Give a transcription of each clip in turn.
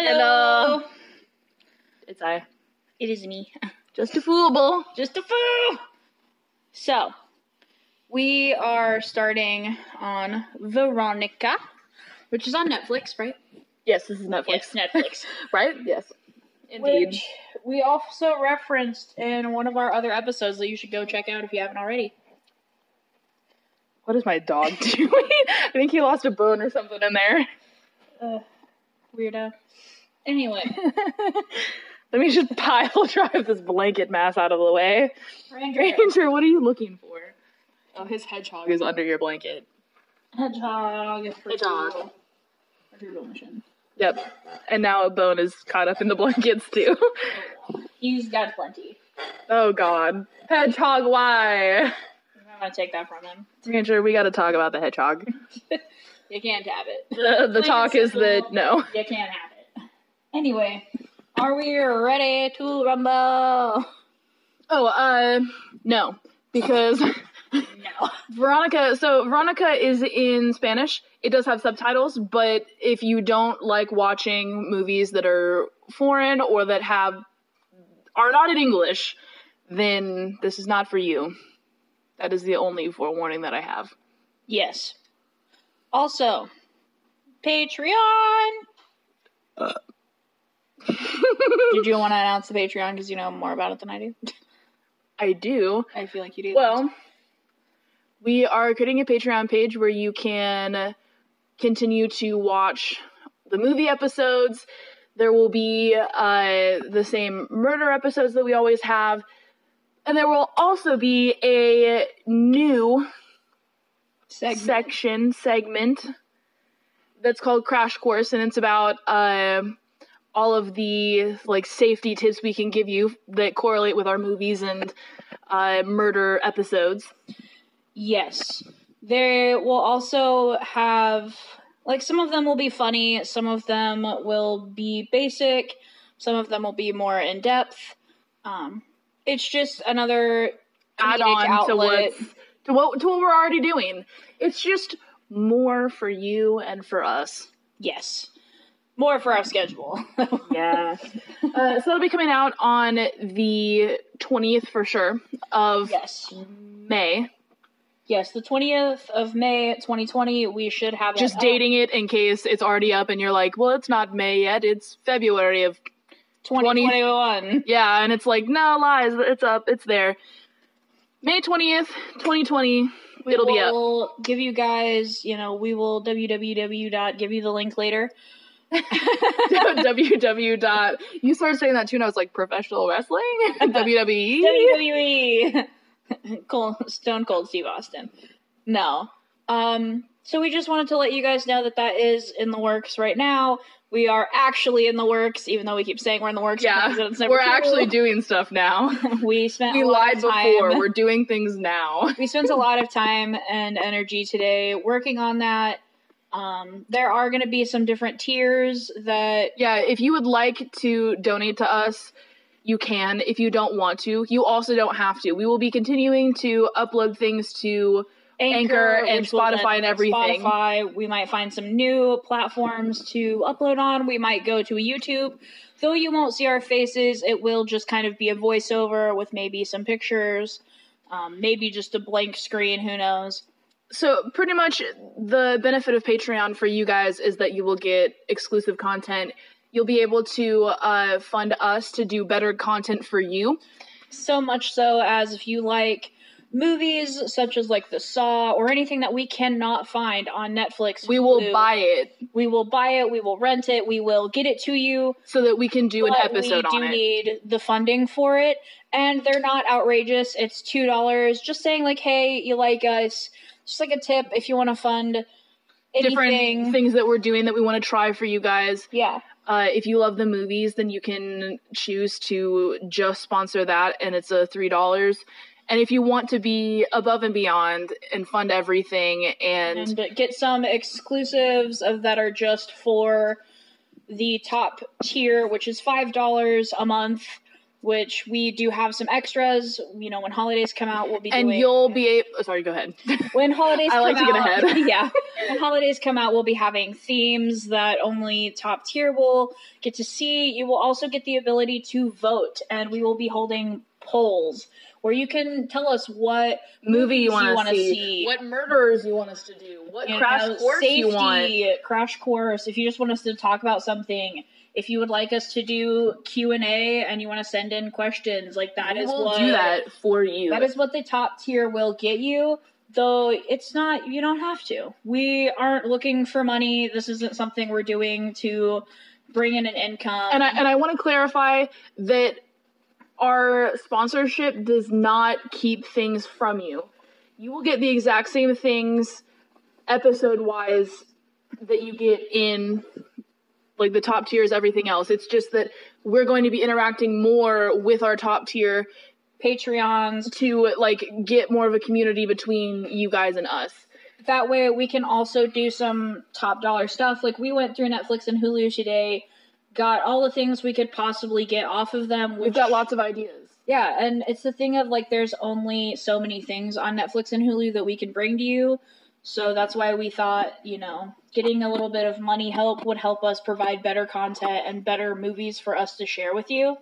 Hello. It's I. It is me. Just a foolable. Just a fool. So, we are starting on Veronica, which is on Netflix, right? Yes, this is Netflix. Yes, Netflix. right? Yes. Indeed. Which we also referenced in one of our other episodes that you should go check out if you haven't already. What is my dog doing? I think he lost a bone or something in there. Uh, weirdo. Anyway, Let me just pile drive this blanket mass out of the way. Ranger, Ranger, what are you looking for? Oh, his hedgehog is under your blanket. hedgehog, Hedgehog. Retrieval mission. Yep. And now a bone is caught up in the blankets too. He's got plenty. oh god. Hedgehog, why? I'm gonna take that from him. Ranger, we gotta talk about the hedgehog. You can't have it. The, the talk is that no. You can't have it. Anyway, are we ready to rumble? Oh, uh, no. Because No. Veronica, so Veronica is in Spanish. It does have subtitles, but if you don't like watching movies that are foreign or that have are not in English, then this is not for you. That is the only forewarning that I have. Yes. Also, Patreon. Did you want to announce the Patreon because you know more about it than I do? I do. I feel like you do. Well, we are creating a Patreon page where you can continue to watch the movie episodes. There will be uh, the same murder episodes that we always have. And there will also be a new Segment. section, segment, that's called Crash Course, and it's about um all of the like safety tips we can give you that correlate with our movies and uh, murder episodes. Yes. They will also have like some of them will be funny, some of them will be basic, some of them will be more in depth. Um it's just another add on to outlet. What to what to what we're already doing. It's just more for you and for us. Yes. More for our schedule. Yeah. uh, so it'll be coming out on the twentieth for sure of yes. May. Yes, the 20th of May 2020, we should have Just up. dating it in case it's already up and you're like, well, it's not May yet. It's February of 2021. yeah, and it's like, no lies, it's up, it's there. May twentieth, twenty twenty. We It'll be up. will give you guys, you know, we will www. dot give you the link later. www. dot You started saying that too, and I was like, professional wrestling? WWE. WWE. Cold, Stone Cold Steve Austin. No. Um. So we just wanted to let you guys know that that is in the works right now. We are actually in the works, even though we keep saying we're in the works. Yeah, because it's never we're true. actually doing stuff now. we spent we a lot lied of time. before. We're doing things now. we spent a lot of time and energy today working on that. Um, there are going to be some different tiers that Yeah, if you would like to donate to us, you can. If you don't want to, you also don't have to. We will be continuing to upload things to Anchor and Spotify and everything. Spotify. We might find some new platforms to upload on. We might go to a YouTube. Though you won't see our faces, it will just kind of be a voiceover with maybe some pictures, um, maybe just a blank screen. Who knows? So pretty much the benefit of Patreon for you guys is that you will get exclusive content. You'll be able to uh, fund us to do better content for you. So much so as if you like movies such as like The Saw or anything that we cannot find on Netflix, We will Hulu, buy it We will buy it. We will rent it. We will get it to you. so that we can do an episode we on do it. need the funding for it, and they're not outrageous. It's two dollars. Just saying, like, hey, you like us? Just like a tip if you want to fund Different anything. things that we're doing that we want to try for you guys. Yeah, Uh, if you love the movies, then you can choose to just sponsor that, and it's a three dollars. And if you want to be above and beyond and fund everything, and, and get some exclusives of that are just for the top tier, which is five dollars a month. which we do have some extras. You know, when holidays come out, we'll be And doing, you'll be able. Oh, sorry, go ahead. when holidays I like to get ahead. yeah. When holidays come out, we'll be having themes that only top tier will get to see. You will also get the ability to vote, and we will be holding polls where you can tell us what Movie you want wanna to see, What murderers you want us to do? What you crash know, course safety, you want? crash course. If you just want us to talk about something, if you would like us to do Q and A, and you want to send in questions, like that We is will what do that for you. that is what the top tier will get you. Though it's not, you don't have to. We aren't looking for money. This isn't something we're doing to bring in an income. and I and I want to clarify that our sponsorship does not keep things from you. You will get the exact same things episode wise that you get in like the top tiers everything else. It's just that we're going to be interacting more with our top tier Patreons. to like get more of a community between you guys and us. That way, we can also do some top dollar stuff. Like we went through Netflix and Hulu today, got all the things we could possibly get off of them. We've got lots of ideas. Yeah, and it's the thing of like there's only so many things on Netflix and Hulu that we can bring to you. So that's why we thought, you know, getting a little bit of money help would help us provide better content and better movies for us to share with you.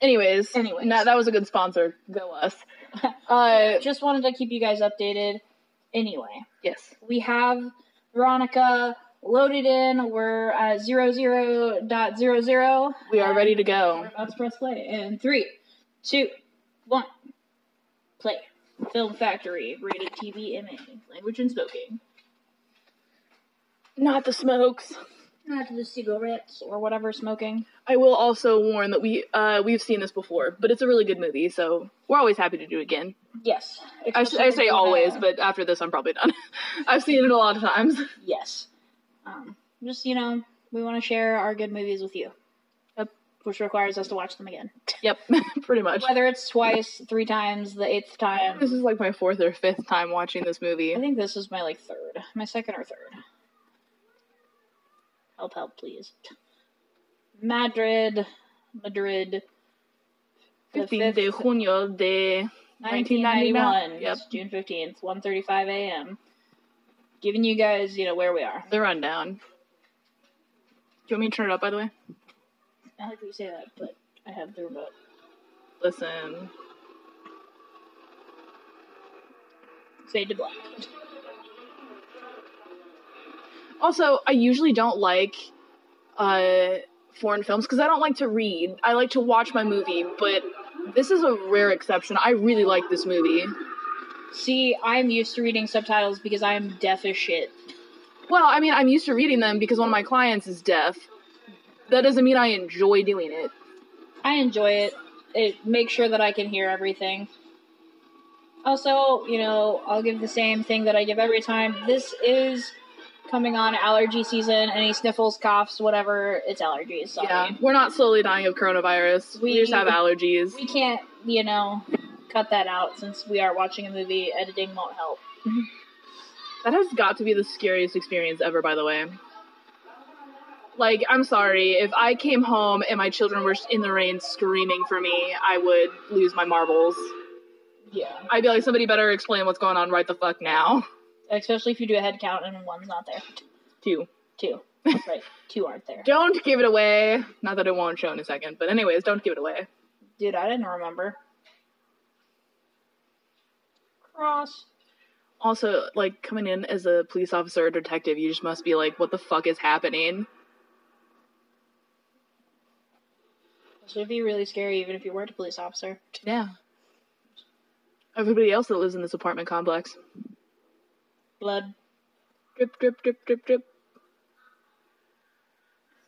Anyways, Anyways. no, that was a good sponsor. Go us. Uh, Just wanted to keep you guys updated. Anyway, yes. we have Veronica loaded in. We're at zero zero dot zero zero. We are ready to We're go. about to press play. In three, two, one, play. Film Factory, rated TV MA, language and smoking. Not the smokes. Not the cigarettes or whatever smoking. I will also warn that we uh we've seen this before, but it's a really good movie, so we're always happy to do it again. Yes. I say always, but after this, I'm probably done. I've seen it a lot of times. yes. Um, just you know, we want to share our good movies with you. Yep. Which requires us to watch them again. Yep, pretty much. Whether it's twice, three times, the eighth time. This is like my fourth or fifth time watching this movie. I think this is my like third, my second or third. Help, help, please. Madrid, Madrid. The 15 de 5th, junio de 1991. Yep. June 15th, 1.35 a.m. Giving you guys, you know, where we are. the rundown. Do you want me to turn it up, by the way? I like that you say that, but I have the remote. Listen. Fade to black. Also, I usually don't like uh, foreign films because I don't like to read. I like to watch my movie, but this is a rare exception. I really like this movie. See, I'm used to reading subtitles because I'm deaf as shit. Well, I mean, I'm used to reading them because one of my clients is deaf. That doesn't mean I enjoy doing it. I enjoy it. It makes sure that I can hear everything. Also, you know, I'll give the same thing that I give every time. This is coming on allergy season. Any sniffles, coughs, whatever, it's allergies. Sorry. Yeah, we're not slowly dying of coronavirus. We, We- just have allergies. We can't, you know, cut that out since we are watching a movie. Editing won't help. That has got to be the scariest experience ever, by the way. Like, I'm sorry, if I came home and my children were in the rain screaming for me, I would lose my marbles. Yeah. I'd be like, somebody better explain what's going on right the fuck now. Especially if you do a head count and one's not there. Two. Two. right. Two aren't there. Don't give it away. Not that it won't show in a second, but anyways, don't give it away. Dude, I didn't remember. Also, like, coming in as a police officer or detective, you just must be like, what the fuck is happening? This would be really scary even if you weren't a police officer. Yeah. Everybody else that lives in this apartment complex. Blood. Drip, drip, drip, drip, drip.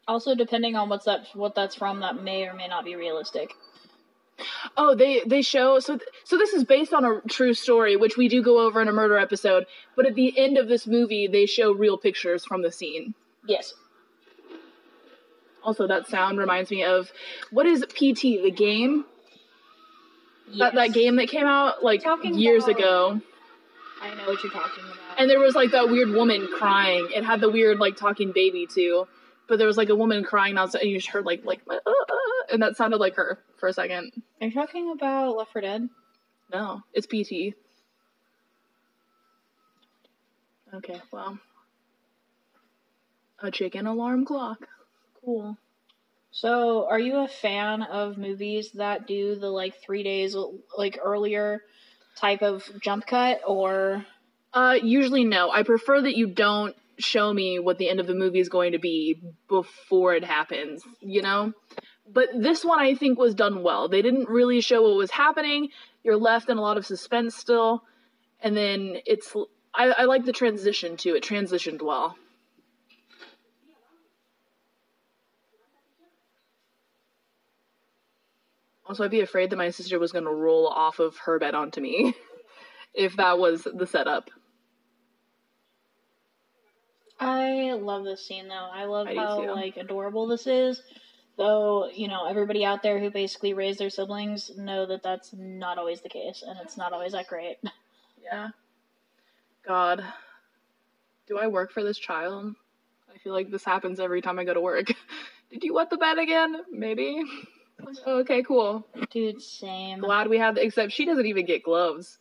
Also, depending on what's that, what that's from, that may or may not be realistic. Oh, they they show so th- so this is based on a true story, which we do go over in a murder episode. But at the end of this movie, they show real pictures from the scene. Yes. Also, that sound reminds me of what is PT, the game that that game that came out like Talking years about- ago, I know what you're talking about. and there was like that weird woman crying. It had the weird like talking baby too, but there was like a woman crying outside, and you just heard like like uh, and that sounded like her for a second. Are you talking about Left 4 Dead? No, it's PT. Okay, well. A chicken alarm clock. Cool. So, are you a fan of movies that do the like three days like earlier type of jump cut, or Uh, usually no. I prefer that you don't show me what the end of the movie is going to be before it happens, you know? But this one I think was done well. They didn't really show what was happening. You're left in a lot of suspense still. And then it's I, I like the transition too. It transitioned well. Also, I'd be afraid that my sister was going to roll off of her bed onto me if that was the setup. I love this scene though. I love I how too. like adorable this is. Though you know everybody out there who basically raised their siblings know that that's not always the case, and it's not always that great. Yeah. God. Do I work for this child? I feel like this happens every time I go to work. Did you wet the bed again? Maybe. Okay, cool. Dude, same. Glad we have, except she doesn't even get gloves.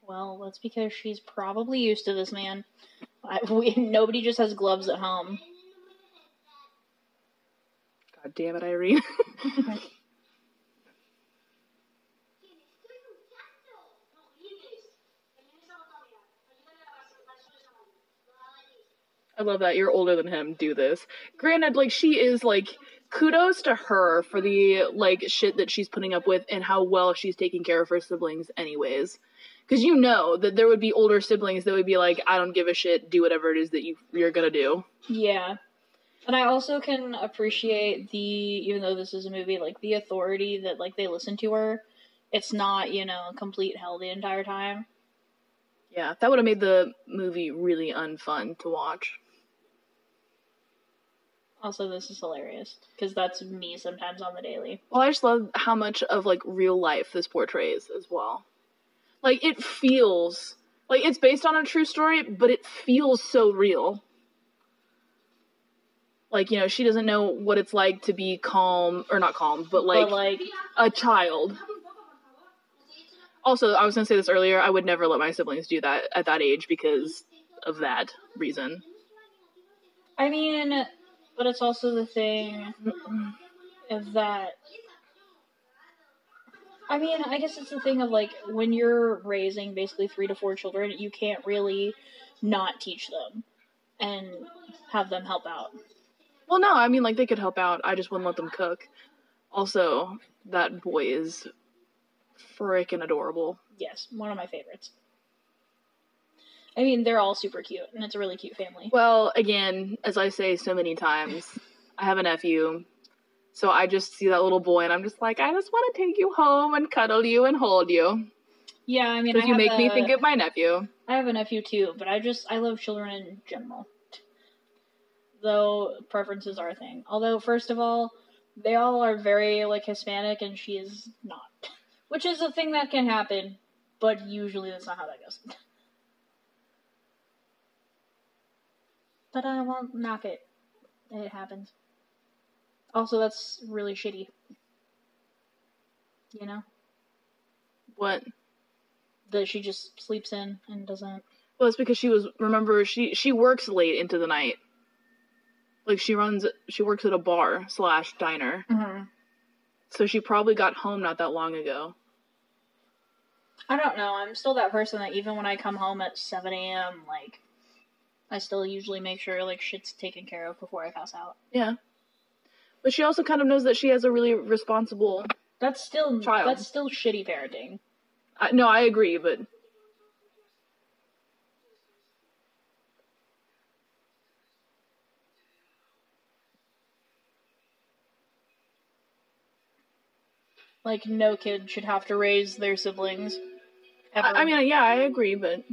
Well, that's because she's probably used to this man. I, we, nobody just has gloves at home. God damn it, Irene. I love that you're older than him. Do this. Granted, like she is like kudos to her for the like shit that she's putting up with and how well she's taking care of her siblings, anyways. Because you know that there would be older siblings that would be like, I don't give a shit. Do whatever it is that you you're gonna do. Yeah. And I also can appreciate the even though this is a movie, like the authority that like they listen to her. It's not, you know, complete hell the entire time. Yeah, that would have made the movie really unfun to watch. Also, this is hilarious because that's me sometimes on the daily. Well, I just love how much of like real life this portrays as well. Like it feels like it's based on a true story, but it feels so real. Like, you know, she doesn't know what it's like to be calm or not calm, but like, but like, a child. Also, I was going to say this earlier, I would never let my siblings do that at that age because of that reason. I mean, but it's also the thing of that. I mean, I guess it's the thing of like when you're raising basically three to four children, you can't really not teach them and have them help out. Well, no, I mean, like, they could help out. I just wouldn't let them cook. Also, that boy is freaking adorable. Yes, one of my favorites. I mean, they're all super cute, and it's a really cute family. Well, again, as I say so many times, I have a nephew. So I just see that little boy and I'm just like, I just want to take you home and cuddle you and hold you. Yeah, I mean, I Because you make me think of my nephew. I have a nephew too, but I just I love children in general. Though preferences are a thing. Although first of all, they all are very like Hispanic and she is not. Which is a thing that can happen, but usually that's not how that goes. But I won't knock it. It happens. Also that's really shitty. You know? What? That she just sleeps in and doesn't Well, it's because she was, remember, she, she works late into the night. Like, she runs, she works at a bar slash diner. Mm-hmm. So she probably got home not that long ago. I don't know. I'm still that person that even when I come home at 7 a.m., like, I still usually make sure, like, shit's taken care of before I pass out. Yeah. But she also kind of knows that she has a really responsible. That's still, Child. that's still shitty parenting. I, no, I agree, but Like, no kid should have to raise their siblings. Ever. I, I mean, yeah, I agree, but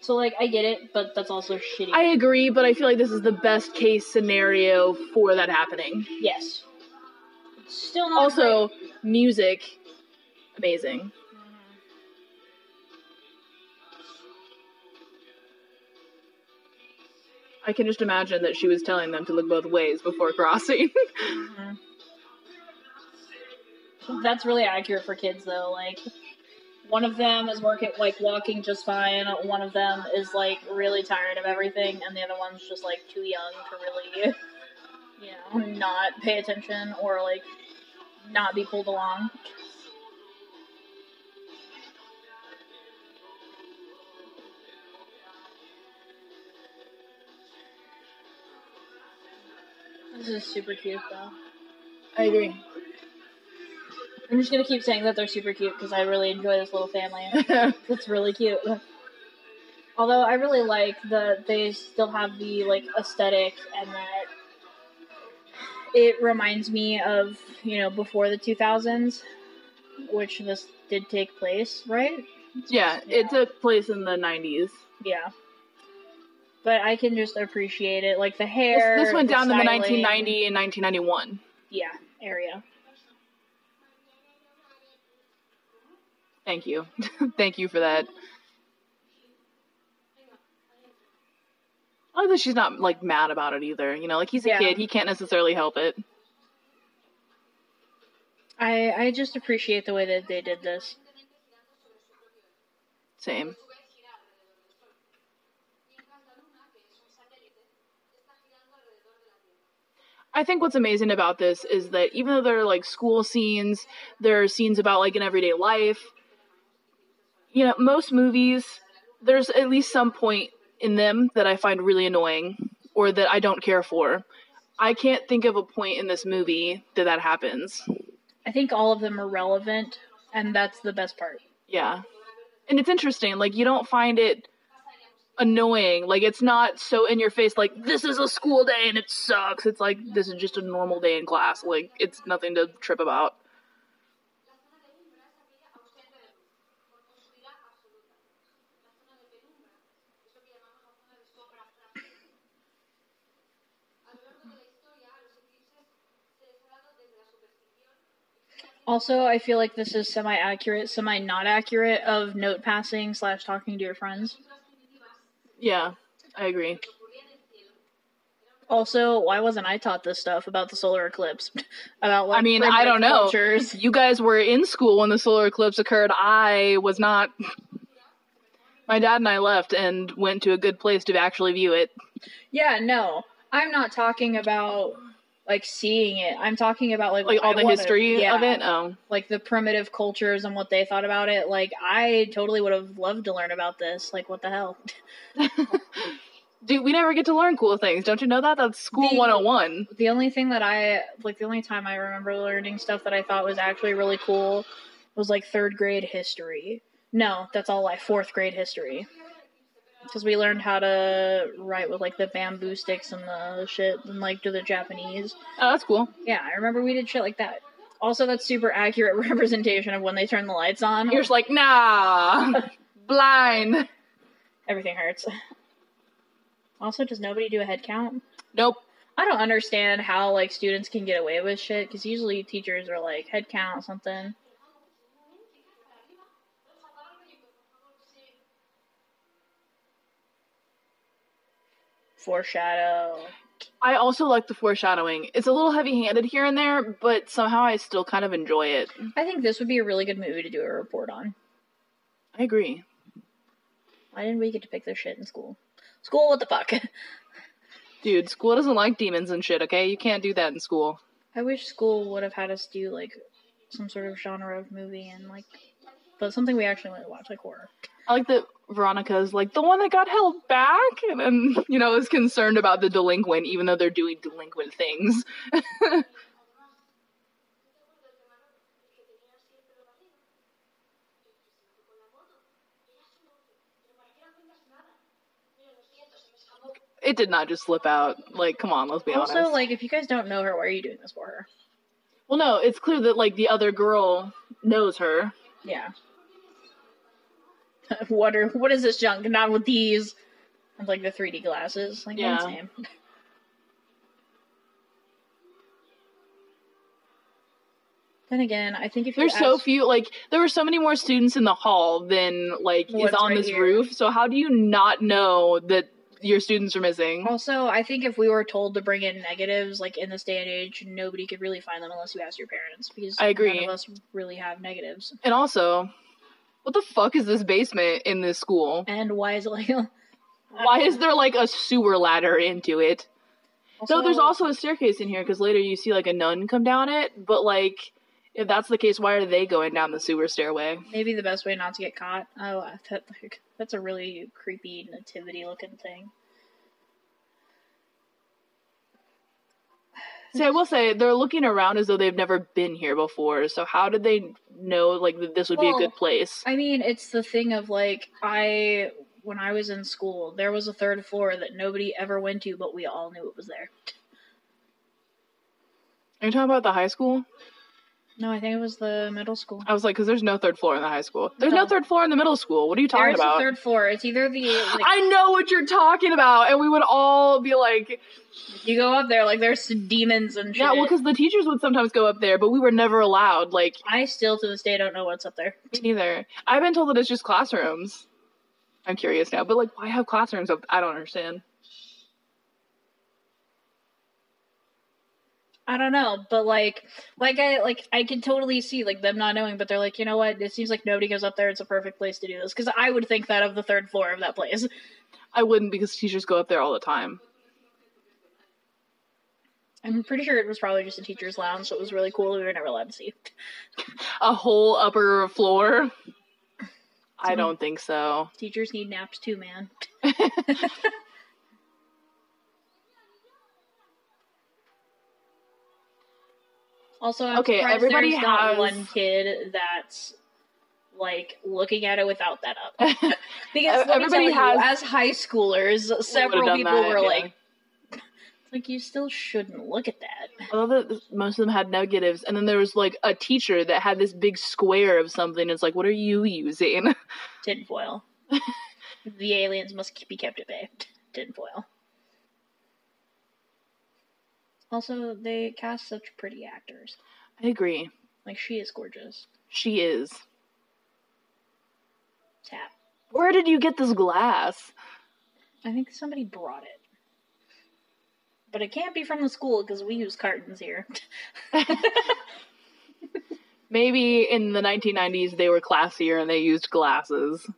so, like, I get it, but that's also shitty. I agree, but I feel like this is the best case scenario for that happening. yes. Still not Also, music, amazing. I can just imagine that she was telling them to look both ways before crossing. Mhm. That's really accurate for kids though. Like one of them is working like walking just fine. One of them is like really tired of everything, and the other one's just like too young to really, you know, not pay attention or like not be pulled along. This is super cute though. I agree. I'm just gonna keep saying that they're super cute because I really enjoy this little family. It's really cute. Although I really like that they still have the like aesthetic and that it reminds me of you know before the 2000s, which this did take place, right? yeah, it took place in the 90s. Yeah. But I can just appreciate it, like the This, hair. this went the down in the styling. 1990 and 1991. Yeah, area. Thank you. Thank you for that. I like that she's not like mad about it either. You know, like he's a Yeah. kid, he can't necessarily help it. I I just appreciate the way that they did this. Same. I think what's amazing about this is that even though there are like school scenes, there are scenes about like an everyday life. You know, most movies, there's at least some point in them that I find really annoying or that I don't care for. I can't think of a point in this movie that that happens. I think all of them are relevant, and that's the best part. Yeah. And it's interesting. Like, you don't find it annoying. Like, it's not so in your face, like, this is a school day and it sucks. It's like, this is just a normal day in class. Like, it's nothing to trip about. Also, I feel like this is semi accurate, semi not accurate of note passing slash talking to your friends. Yeah, I agree. Also, why wasn't I taught this stuff about the solar eclipse? about like I mean, I don't know. cultures? You guys were in school when the solar eclipse occurred. I was not. My dad and I left and went to a good place to actually view it. Yeah, no, I'm not talking about like seeing it. I'm talking about like Like, all I the wanna- history yeah, of it. Oh. like the primitive cultures and what they thought about it. Like, I totally would have loved to learn about this. Like, what the hell? Dude, we never get to learn cool things. Don't you know that? That's school The- 101. The only thing that I like, the only time I remember learning stuff that I thought was actually really cool was like third grade history. No, that's all like fourth grade history. Because we learned how to write with like the bamboo sticks and the shit and like do the Japanese. Oh, that's cool. Yeah, I remember we did shit like that. Also, that's super accurate representation of when they turn the lights on. You're just like, nah, blind. Everything hurts. Also, does nobody do a head count? Nope. I don't understand how like students can get away with shit because usually teachers are like head count something. Foreshadow. I also like the foreshadowing. It's a little heavy handed here and there, but somehow I still kind of enjoy it. I think this would be a really good movie to do a report on. I agree. Why didn't we get to pick this shit in school? School, what the fuck? Dude, school doesn't like demons and shit, okay? You can't do that in school. I wish school would have had us do like some sort of genre of movie and like, but something we actually want to watch, like horror. I like that Veronica's like the one that got held back and, and you know, is concerned about the delinquent, even though they're doing delinquent things. it did not just slip out. Like, come on, let's be Also, honest. Also, like, if you guys don't know her, why are you doing this for her? well, no, it's clear that like the other girl knows her. Yeah. what are what is this junk? Not with these. With like the 3D glasses. Like Yeah. insane. Then again, I think if you There's so few, like, there were so many more students in the hall than, like, is on right this here. roof. So, how do you not know that your students are missing. Also, I think if we were told to bring in negatives, like in this day and age, nobody could really find them unless you ask your parents. Because I agree. none of us really have negatives. And also, what the fuck is this basement in this school? And why is it like? a- Why is there like a sewer ladder into it? Also, So there's also a staircase in here because later you see like a nun come down it. But like, if that's the case, why are they going down the sewer stairway? maybe the best way not to get caught. Oh, that, like, that's a really creepy nativity looking thing. See, I will say they're looking around as though they've never been here before. So how did they know like that this would be a good place? I mean, it's the thing of like I when I was in school, there was a third floor that nobody ever went to, but we all knew it was there. Are you talking about the high school? No, I think it was the middle school. I was like, because there's no third floor in the high school. There's no, No. third floor in the middle school. What are you talking about? There's about? the third floor. It's either the like, I know what you're talking about, and we would all be like, you go up there like there's demons and shit. yeah, well, because the teachers would sometimes go up there, but we were never allowed. Like, I still to this day don't know what's up there. me neither. I've been told that it's just classrooms. I'm curious now, but like, why have classrooms? Up? I don't understand. I don't know, but like, like I like I can totally see like them not knowing, but they're like, you know what? It seems like nobody goes up there. It's a perfect place to do this because I would think that of the third floor of that place. I wouldn't because teachers go up there all the time. I'm pretty sure it was probably just a teacher's lounge, so it was really cool. We were never allowed to see. A whole upper floor. I don't think so. Teachers need naps too, man. Also, I'm Okay, surprised everybody there's not has- one kid that's like looking at it without that up. because Ev- let me tell everybody you, has- as high schoolers, several people that, were yeah. like, "It's like you still shouldn't look at that." I love that most of them had negatives, and then there was like a teacher that had this big square of something. It's like, what are you using? Tinfoil. the aliens must be kept at bay. Tinfoil. Also, they cast such pretty actors. I agree. Like she is gorgeous. She is. Tap. Where did you get this glass? I think somebody brought it. But it can't be from the school because we use cartons here. Maybe in the 1990s they were classier and they used glasses.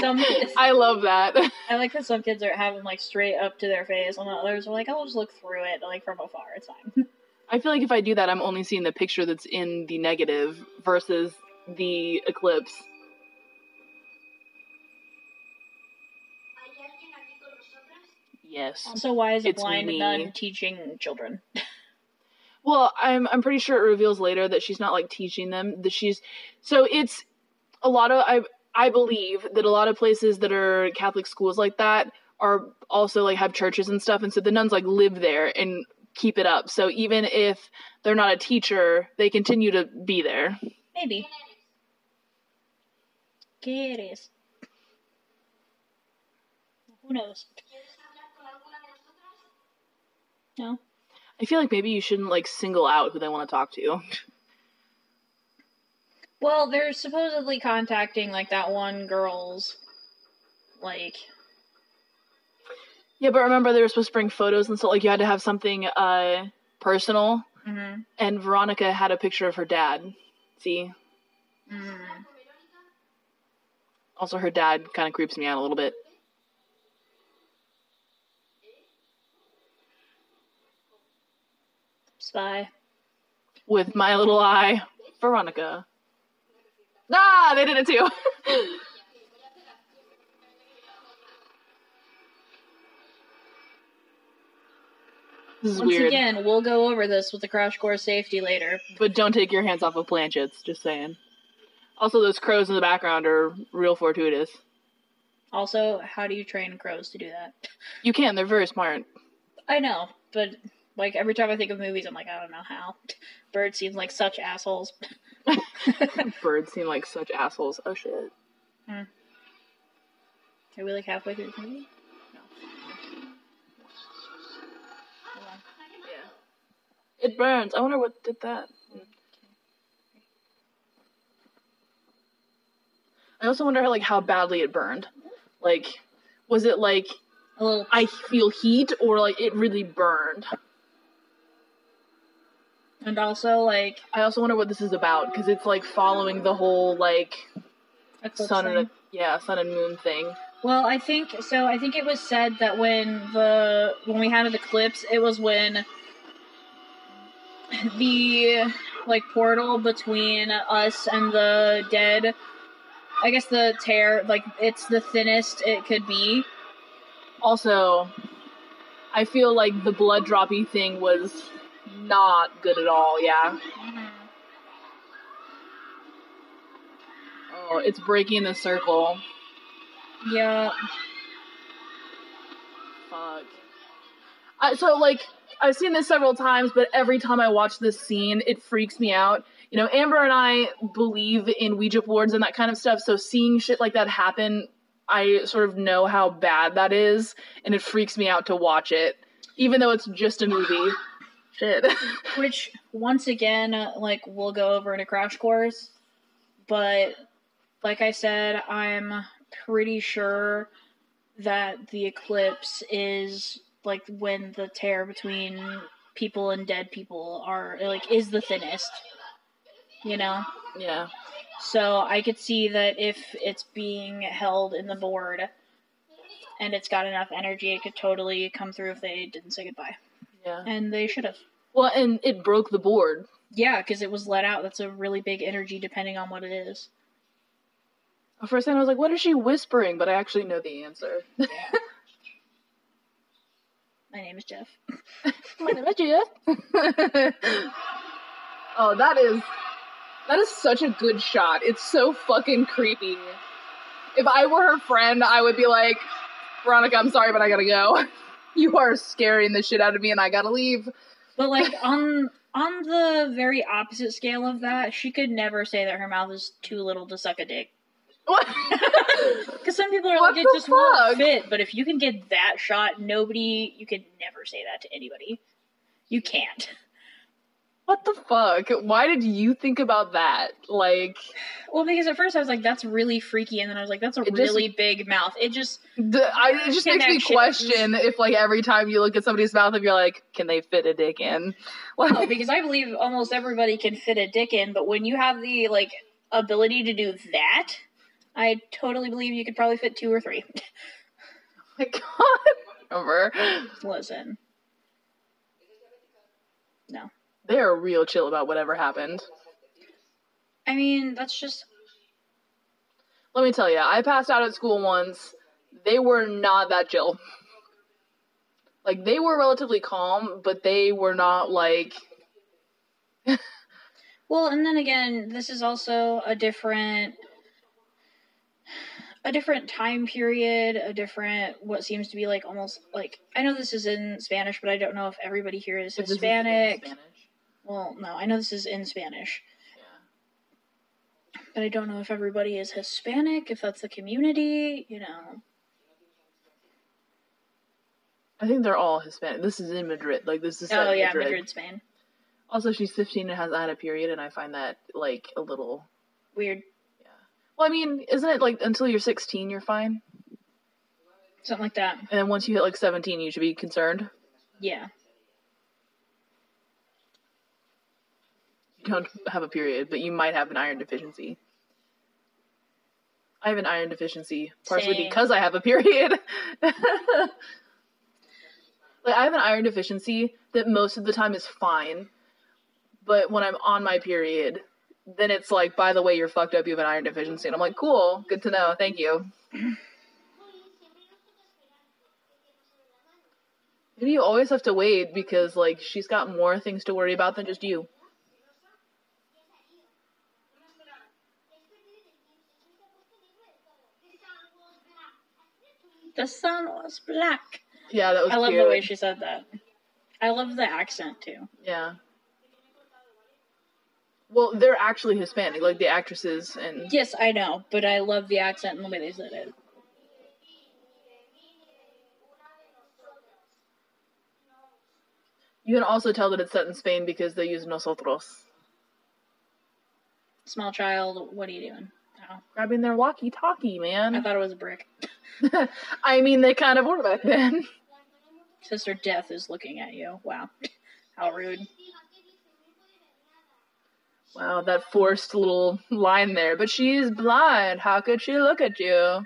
Some, I love that. I like that some kids are having like straight up to their face, and others are like, "I'll just look through it, like from afar. It's fine." I feel like if I do that, I'm only seeing the picture that's in the negative versus the eclipse. ¿Hay alguien aquí con nosotras? Yes. So why is a blind me. nun teaching children? Well, I'm I'm pretty sure it reveals later that she's not like teaching them. That she's so it's a lot of I I believe that a lot of places that are Catholic schools like that are also like have churches and stuff, and so the nuns like live there and keep it up. So even if they're not a teacher, they continue to be there. Maybe. ¿Qué eres? Who knows? ¿Quieres hablar con alguna de nosotras? No. I feel like maybe you shouldn't like single out who they want to talk to. Well, they're supposedly contacting like that one girl's like yeah, but remember they were supposed to bring photos and so like you had to have something uh personal, mhm, and Veronica had a picture of her dad. See, mm. Also, her dad kind of creeps me out a little bit. spy. With my little eye, Veronica. Ah, they did it too. this is Once weird. again, we'll go over this with the crash course safety later. But don't take your hands off of planchettes, just saying. Also, those crows in the background are real fortuitous. Also, how do you train crows to do that? You can, they're very smart. I know, but like every time I think of movies, I'm like, I don't know how. Birds seem like such assholes. Birds seem like such assholes. Oh shit. Hmm. Are we like halfway through the movie? No. Yeah. It burns. I wonder what did that. I also wonder like how badly it burned. Like, was it like A little. I feel heat or like it really burned? And also, like, I also wonder what this is about because it's like following the whole like sun thing. and yeah sun and moon thing. Well, I think so. I think it was said that when the when we had an eclipse, it was when the like portal between us and the dead. I guess the tear, like it's the thinnest it could be. Also, I feel like the blood droppy thing was not good at all. Yeah. Mm-hmm. Oh, it's breaking the circle. Yeah, Fuck. I, so like I've seen this several times, but every time I watch this scene, it freaks me out. You know, Amber and I believe in Ouija boards and that kind of stuff, so seeing shit like that happen, I sort of know how bad that is, and it freaks me out to watch it, even though it's just a movie. Shit. which once again, like we'll go over in a crash course, but like I said, I'm pretty sure that the eclipse is like when the tear between people and dead people are like is the thinnest. You know? yeah. So I could see that if it's being held in the board and it's got enough energy, it could totally come through if they didn't say goodbye. Yeah. And they should have. Well, and it broke the board. Yeah, because it was let out. That's a really big energy depending on what it is. At first, I was like, "What is she whispering?" But I actually know the answer. Yeah. My name is Jeff. My name is Jeff. oh, that is that is such a good shot. It's so fucking creepy. If I were her friend, I would be like, Veronica, I'm sorry, but I gotta go. You are scaring the shit out of me, and I gotta leave. But like on on the very opposite scale of that, she could never say that her mouth is too little to suck a dick. What? Because some people are What like, it just won't fit. But if you can get that shot, nobody, you can never say that to anybody. You can't. What the fuck? Why did you think about that? Like, Well, because at first I was like, that's really freaky, and then I was like, that's a just- really big mouth. It just d- I, it just makes me question if, like, every time you look at somebody's mouth, if you're like, can they fit a dick in? No, because I believe almost everybody can fit a dick in, but when you have the like ability to do that, I totally believe you could probably fit two or three. my god. Over. Listen. No. They are real chill about whatever happened. I mean, that's just Let me tell you, I passed out at school once. They were not that chill. Like they were relatively calm, but they were not like well, and then again, this is also a different a different time period, a different what seems to be like almost like I know this is in Spanish, but I don't know if everybody here is this is Hispanic. Spanish. Well, no, I know this is in Spanish. But I don't know if everybody is Hispanic, if that's the community, you know. I think they're all Hispanic. This is in Madrid. Like this is Oh yeah, Madrid. Madrid, Spain. Also, she's 15 and hasn't had a period, and I find that like a little. Weird. Yeah. Well, I mean, isn't it like until you're 16 you're fine, Something like that. and then once you hit like 17 you should be concerned. Yeah. Don't have a period, but you might have an iron deficiency. I have an iron deficiency partially Same. because I have a period. like I have an iron deficiency that most of the time is fine, but when I'm on my period, then it's like, by the way, you're fucked up. You have an iron deficiency, and I'm like, cool, good to know, thank you. Maybe you always have to wait because like she's got more things to worry about than just you. The sun was black. Yeah, that was. I love cute. the way she said that. I love the accent too. Yeah. Well, they're actually Hispanic, like the actresses, and Yes, I know, but I love the accent and the way they said it. you can also tell that it's set in Spain because they use nosotros. Small child, what are you doing? Oh, grabbing their walkie-talkie, man. I thought it was a brick. I mean, they kind of were back then. Sister Death is looking at you. Wow. How rude. Wow, that forced little line there. But she's blind. How could she look at you?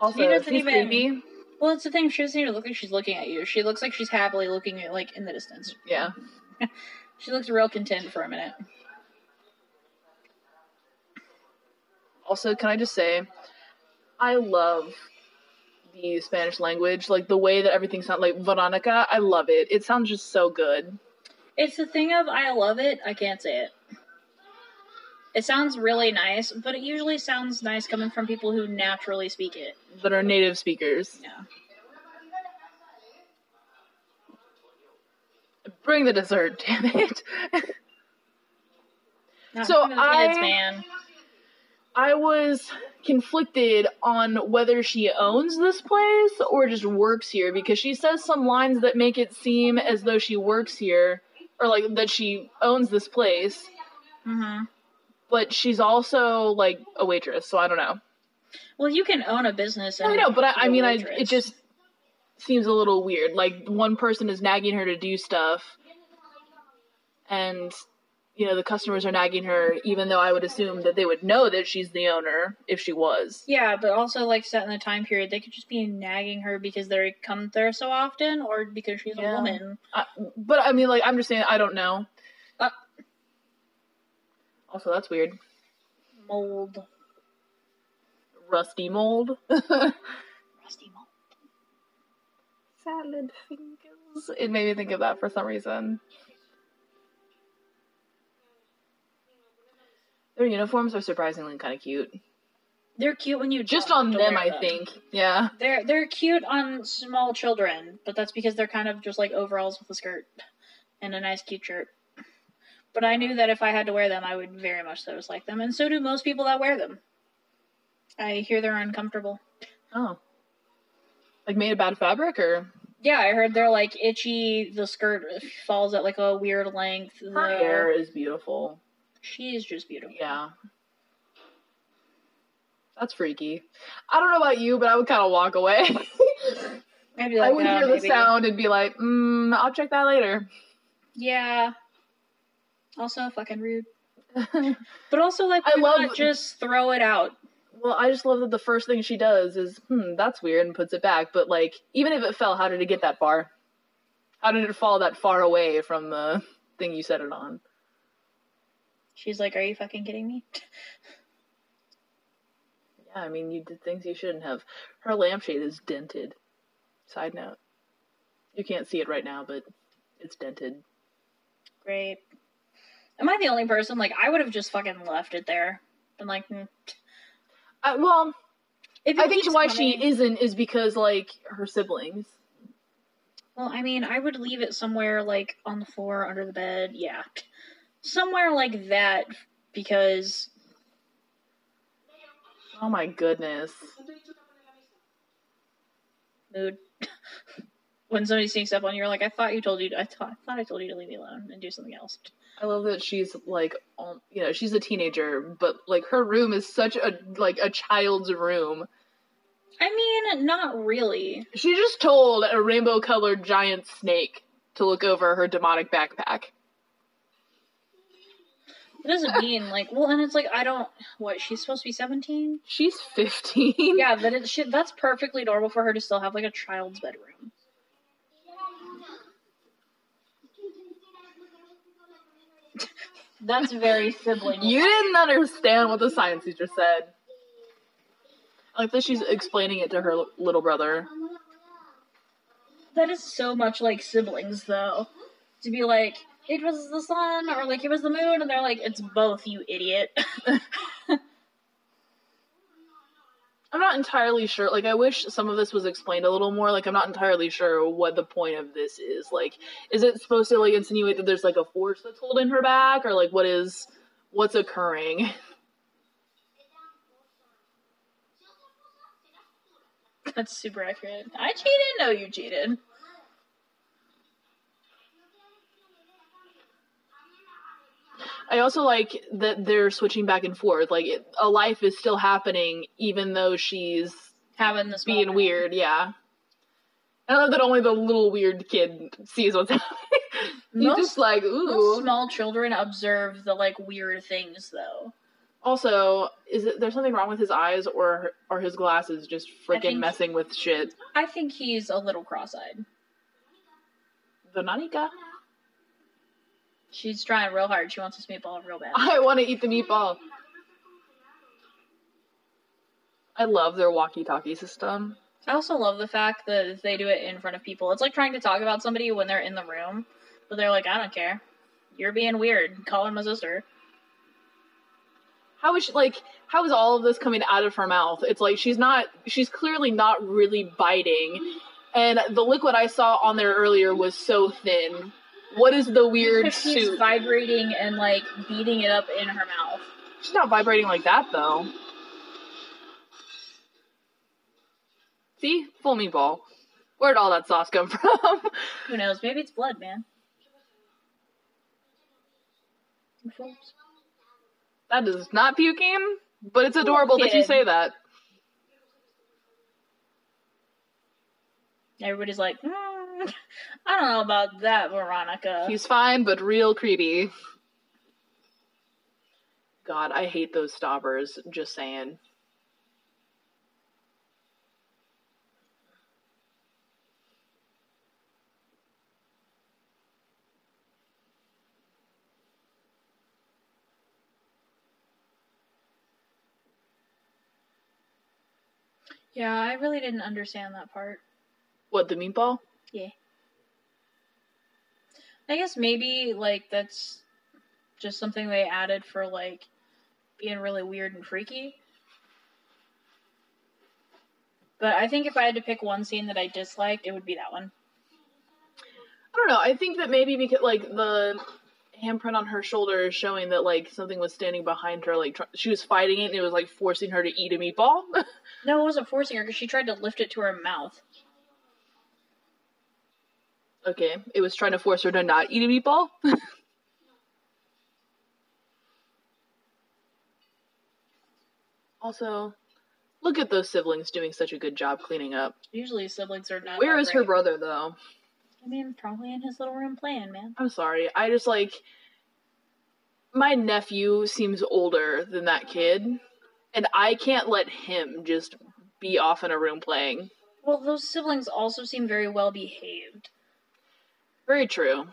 Also, She doesn't even- creepy. Well, it's the thing. She doesn't even look like she's looking at you. She looks like she's happily looking at, like, in the distance. Yeah. She looks real content for a minute. Also, can I just say, I love the Spanish language. Like the way that everything sounds like Veronica. I love it. It sounds just so good. It's the thing of I love it, I can't say it. It sounds really nice, but it usually sounds nice coming from people who naturally speak it. That are native speakers. Yeah. Bring the dessert, damn it. So for the kids, I- man. I was conflicted on whether she owns this place or just works here because she says some lines that make it seem as though she works here or like that she owns this place, hmm but she's also like a waitress, so I don't know. Well, you can own a business. And I know, but I, I mean, I it just seems a little weird. Like one person is nagging her to do stuff, and you know the customers are nagging her, even though I would assume that they would know that she's the owner if she was. Yeah, but also like set in the time period, they could just be nagging her because they come there so often, or because she's Yeah. a woman. I, but I mean, like I'm just saying, I don't know. Uh. Also, that's weird. Mold, Rusty mold. rusty mold. Salad fingers. It made me think of that for some reason. Their uniforms are surprisingly kind of cute. They're cute when you Just on them, I think. Yeah. They're they're cute on small children, but that's because they're kind of just like overalls with a skirt and a nice cute shirt. But I knew that if I had to wear them, I would very much so dislike them, and so do most people that wear them. I hear they're uncomfortable. Oh. Like made of bad fabric or Yeah, I heard they're like itchy. The skirt falls at like a weird length. her the- hair is beautiful. She is just beautiful. Yeah. That's freaky. I don't know about you, but I would kind of walk away. Like, I would "Oh, hear the sound and be like, mm, I'll check that later. Yeah. Also, fucking rude. But also, like, I love- not just throw it out? well, I just love that the first thing she does is, hmm, that's weird, and puts it back. But, like, even if it fell, how did it get that far? How did it fall that far away from the thing you set it on? She's like, "Are you fucking kidding me?" Yeah, I mean, you did things you shouldn't have. Her lampshade is dented. Side note. You can't see it right now, but it's dented. Great. Am I the only person? Like, I would have just fucking left it there. Been like, hmm. Uh, well, I think why coming- she isn't is because, like, her siblings. Well, I mean, I would leave it somewhere like on the floor, under the bed. Yeah, somewhere like that because Oh my goodness. mood. when somebody sneaks up on you, you're like, I thought you told you. I thought, I thought I told you to leave me alone and do something else. I love that she's like, you know, she's a teenager, but like her room is such a like a child's room. I mean, not really. She just told a rainbow-colored giant snake to look over her demonic backpack. It doesn't mean like well, and it's like I don't. What she's supposed to be seventeen? She's 15. Yeah, that it should. That's perfectly normal for her to still have like a child's bedroom. That's very sibling. You didn't understand what the science teacher said. I like that she's explaining it to her l- little brother. That is so much like siblings, though. To be like, it was the sun, or like it was the moon, and they're like, it's both, you idiot. I'm not entirely sure. Like, I wish some of this was explained a little more. Like, I'm not entirely sure what the point of this is. Like, is it supposed to like insinuate that there's like a force that's holding her back, or like what is what's occurring? That's super accurate. I cheated? No, you cheated. I also like that they're switching back and forth. Like it, a life is still happening even though she's Having this being moment. weird. Yeah. I love that only the little weird kid sees what's happening. Most- just like, ooh. small children observe the like weird things though. Also, is it there's something wrong with his eyes or are his glasses just freaking messing with shit? I think he's a little cross-eyed. The Nanika? She's trying real hard. She wants this meatball real bad. I want to eat the meatball. I love their walkie-talkie system. I also love the fact that they do it in front of people. It's like trying to talk about somebody when they're in the room, but they're like, I don't care. You're being weird. Call her my sister. How is she like? How is all of this coming out of her mouth? It's like she's not. She's clearly not really biting, and the liquid I saw on there earlier was so thin. What is the weird Because she's suit? vibrating and like beating it up in her mouth. She's not vibrating like that though. See, full meatball. Where'd all that sauce come from? Who knows? Maybe it's blood, man. that is not puking, but it's adorable that you say that. Everybody's like, mm, I don't know about that, Veronica. He's fine, but real creepy. God, I hate those stoppers. Just saying. yeah, I really didn't understand that part. What, the meatball? I guess maybe like that's just something they added for like being really weird and freaky. But I think if I had to pick one scene that I disliked, it would be that one. I don't know. I think that maybe because, like, the handprint on her shoulder is showing that, like, something was standing behind her. Like, tr- she was fighting it and it was, like, forcing her to eat a meatball. No, it wasn't forcing her because she tried to lift it to her mouth. Okay. It was trying to force her to not eat a meatball. also, look at those siblings doing such a good job cleaning up. Usually siblings are not. Where is her brother, though? I mean, probably in his little room playing, man. I'm sorry. I just like my nephew seems older than that kid, and I can't let him just be off in a room playing. Well, those siblings also seem very well behaved. Very true.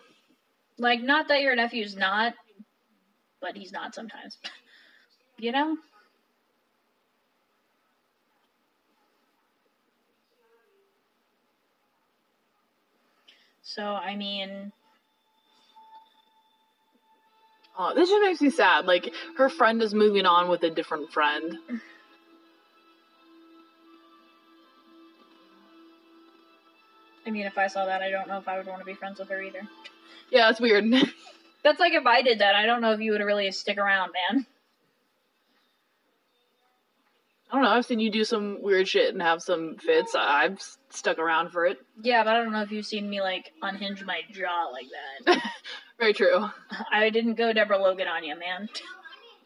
Like, not that your nephew's not, but he's not sometimes. you know? So, I mean, Oh, this just makes me sad. Like her friend is moving on with a different friend. I mean, if I saw that, I don't know if I would want to be friends with her either. Yeah, that's weird. That's like if I did that, I don't know if you would really stick around, man. I don't know. I've seen you do some weird shit and have some fits. I've stuck around for it. Yeah, but I don't know if you've seen me like unhinge my jaw like that. Very true. I didn't go Deborah Logan on you, man.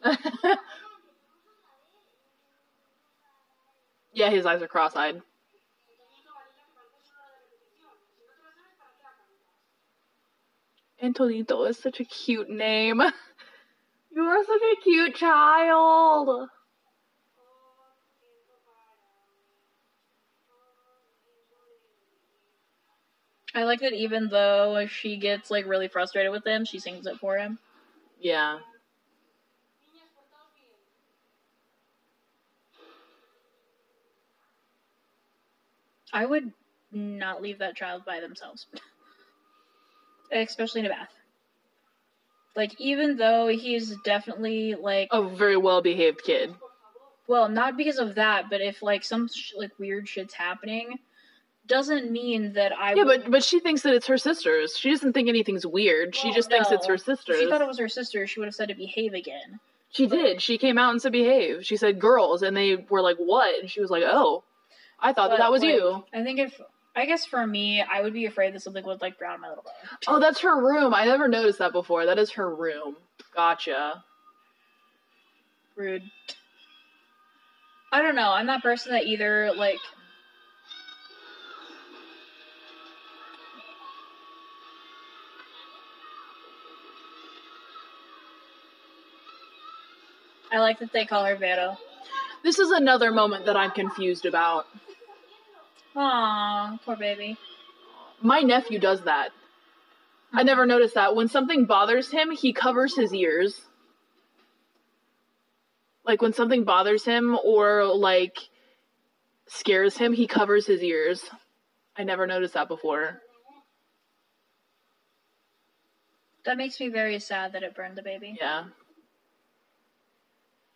yeah, his eyes are cross-eyed. Antonito is such a cute name. You are such a cute child. I like that even though she gets like really frustrated with him, she sings it for him. Yeah. I would not leave that child by themselves. Especially in a bath. Like even though he's definitely like A very well-behaved kid. well, not because of that, but if like some sh- like weird shit's happening, doesn't mean that I Yeah, would- but but she thinks that it's her sisters. She doesn't think anything's weird. She Well, just thinks it's no. her If she thought it was her sister, she would have said to behave again. She did. She came out and said behave. She said girls, and they were like, "What?" And she was like, "Oh, I thought that that was like, you." I think if I guess for me, I would be afraid that something would like drown my little brother. Oh, that's her room. I never noticed that before. That is her room. Gotcha. Rude. I don't know. I'm that person that either like I like that they call her Vero. This is another moment that I'm confused about. Aw, poor baby. My nephew does that. I hmm. never noticed that. When something bothers him, he covers his ears. Like when something bothers him or like scares him, he covers his ears. I never noticed that before. That makes me very sad that it burned the baby. Yeah.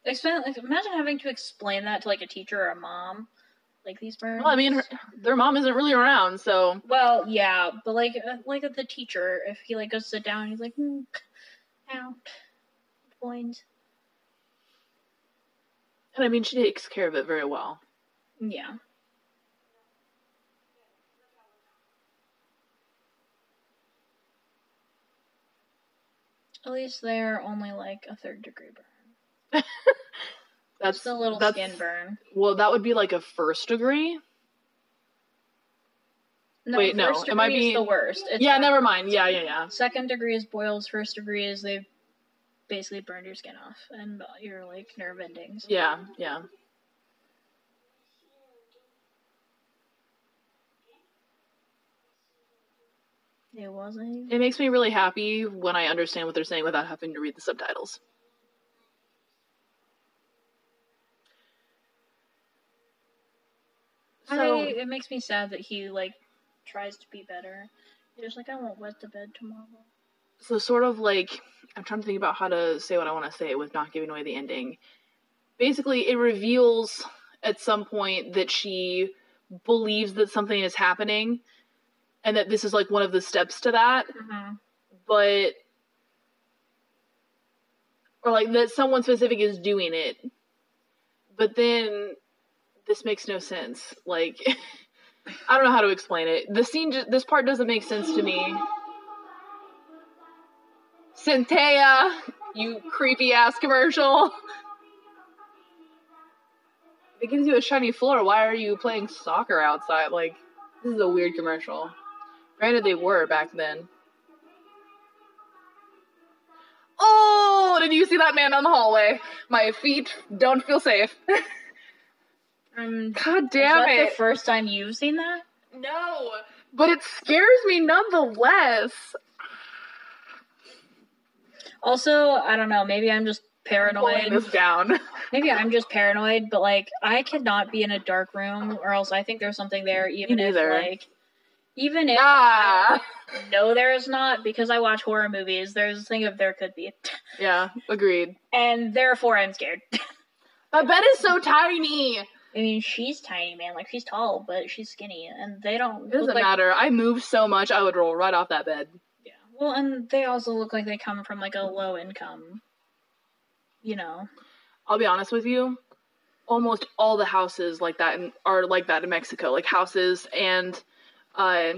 Explain, like, imagine having to explain that to like a teacher or a mom. Like these burns. Well, I mean, her, their mom isn't really around, so Well, yeah, but like, uh, like the teacher, if he like goes sit down, he's like, hmm, ow, point. and I mean, she takes care of it very well. Yeah. At least they're only like a third degree burn. That's Just a little that's, skin burn. Well, that would be like a first degree. No, Wait, no, am I being- the worst. It's yeah, never mind. Yeah, yeah, yeah. Second degree is boils. First degree is they've basically burned your skin off and your like nerve endings. Yeah, yeah. It wasn't. It makes me really happy when I understand what they're saying without having to read the subtitles. I, So, it makes me sad that he like tries to be better. He's just like, I won't wet the bed tomorrow. so sort of like I'm trying to think about how to say what I want to say with not giving away the ending. Basically, it reveals at some point that she believes that something is happening and that this is like one of the steps to that, Mm-hmm. but or like that someone specific is doing it. But then this makes no sense. Like I don't know how to explain it. The scene this part doesn't make sense to me. Centea, you creepy ass commercial. It gives you a shiny floor. Why are you playing soccer outside? Like, this is a weird commercial. Granted, they were back then. Oh, did you see that man on the hallway? My feet don't feel safe. Um, God is damn that it. the first time you've seen that? no, but it scares me nonetheless. Also, I don't know. Maybe I'm just paranoid. this down. Maybe I'm just paranoid. But like, I cannot be in a dark room, or else I think there's something there. Even if like, even if ah. I know there is not, because I watch horror movies. There's a thing of there could be, Yeah, agreed. and therefore I'm scared. My bed is so tiny. I mean, she's tiny, man. Like she's tall, but she's skinny, and they don't It doesn't look like matter. I move so much, I would roll right off that bed. Yeah. Well, and they also look like they come from like a low income. You know. I'll be honest with you. Almost all the houses like that in, are like that in Mexico, like houses and uh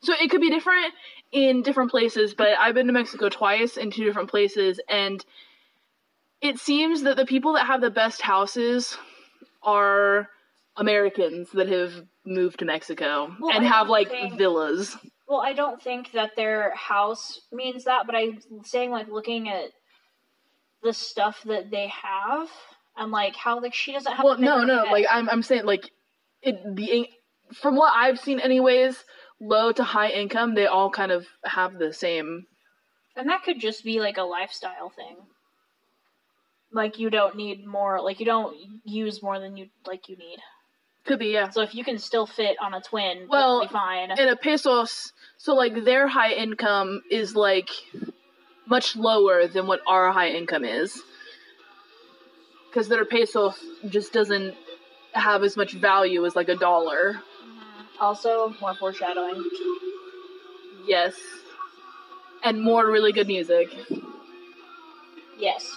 so it could be different in different places, but I've been to Mexico twice in two different places and it seems that the people that have the best houses are Americans that have moved to Mexico Well, and I have like think- villas. Well, I don't think that their house means that, but I'm saying like looking at the stuff that they have and like how like she doesn't have. Well, no, no, like I'm, I'm saying, like it being from what I've seen, anyways, low to high income, they all kind of have the same. and that could just be like a lifestyle thing. Like you don't need more. Like you don't use more than you like you need. Could be, yeah. So if you can still fit on a twin, Well, fine. And a pesos, so like their high income is like much lower than what our high income is, because their pesos just doesn't have as much value as like a dollar. Mm-hmm. Also, more foreshadowing. Yes, and more really good music. Yes.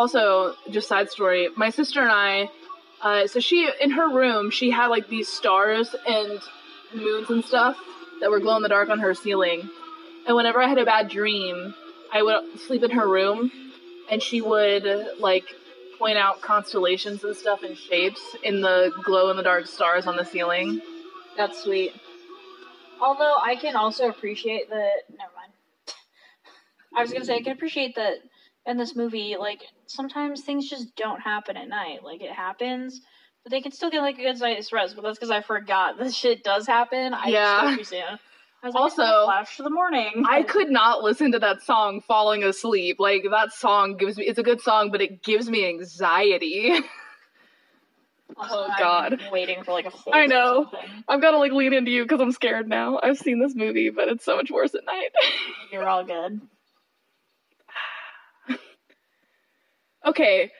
Also just side story my sister and i uh, so she in her room she had like these stars and moons and stuff that were glow in the dark on her ceiling. And whenever I had a bad dream, I would sleep in her room and she would like point out constellations and stuff and shapes in the glow in the dark stars on the ceiling. That's sweet. Although I can also appreciate that. Never mind. I was gonna say I can appreciate that in this movie. Like sometimes things just don't happen at night. Like it happens, but they can still get like a good night's rest. But that's because I forgot this shit does happen. I Yeah. just understand. I was like, Also, flash to the morning. I could not listen to that song falling asleep. Like that song gives me it's a good song, but it gives me anxiety. Also, oh, I'm God. waiting for like a. I know. I've got to like lean into you because I'm scared now. I've seen this movie, but it's so much worse at night. You're all good. Okay,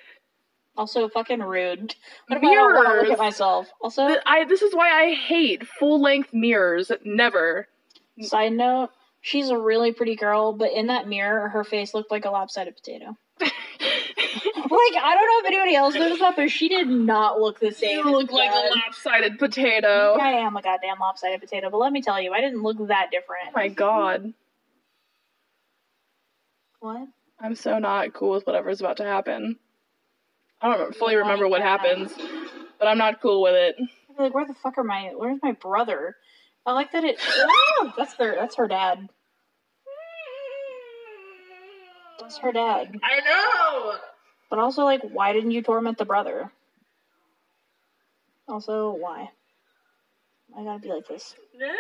Also, fucking rude. What if I want to look Mirrors. at myself? Also, th- I this is why I hate full length mirrors. Never. side note, she's a really pretty girl, but in that mirror, her face looked like a lopsided potato. Like, I don't know if anybody else noticed that, but she did not look the same. you look like a lopsided potato. I am a goddamn lopsided potato, but let me tell you, I didn't look that different. Oh my god. What? I'm so not cool with whatever's about to happen. I don't fully remember what happens, but I'm not cool with it. I'd like, where the fuck are my? Where's my brother? I like that it. Oh, that's their. That's her dad. That's her dad. I know. But also, like, why didn't you torment the brother? Also, why? I gotta be like this. No.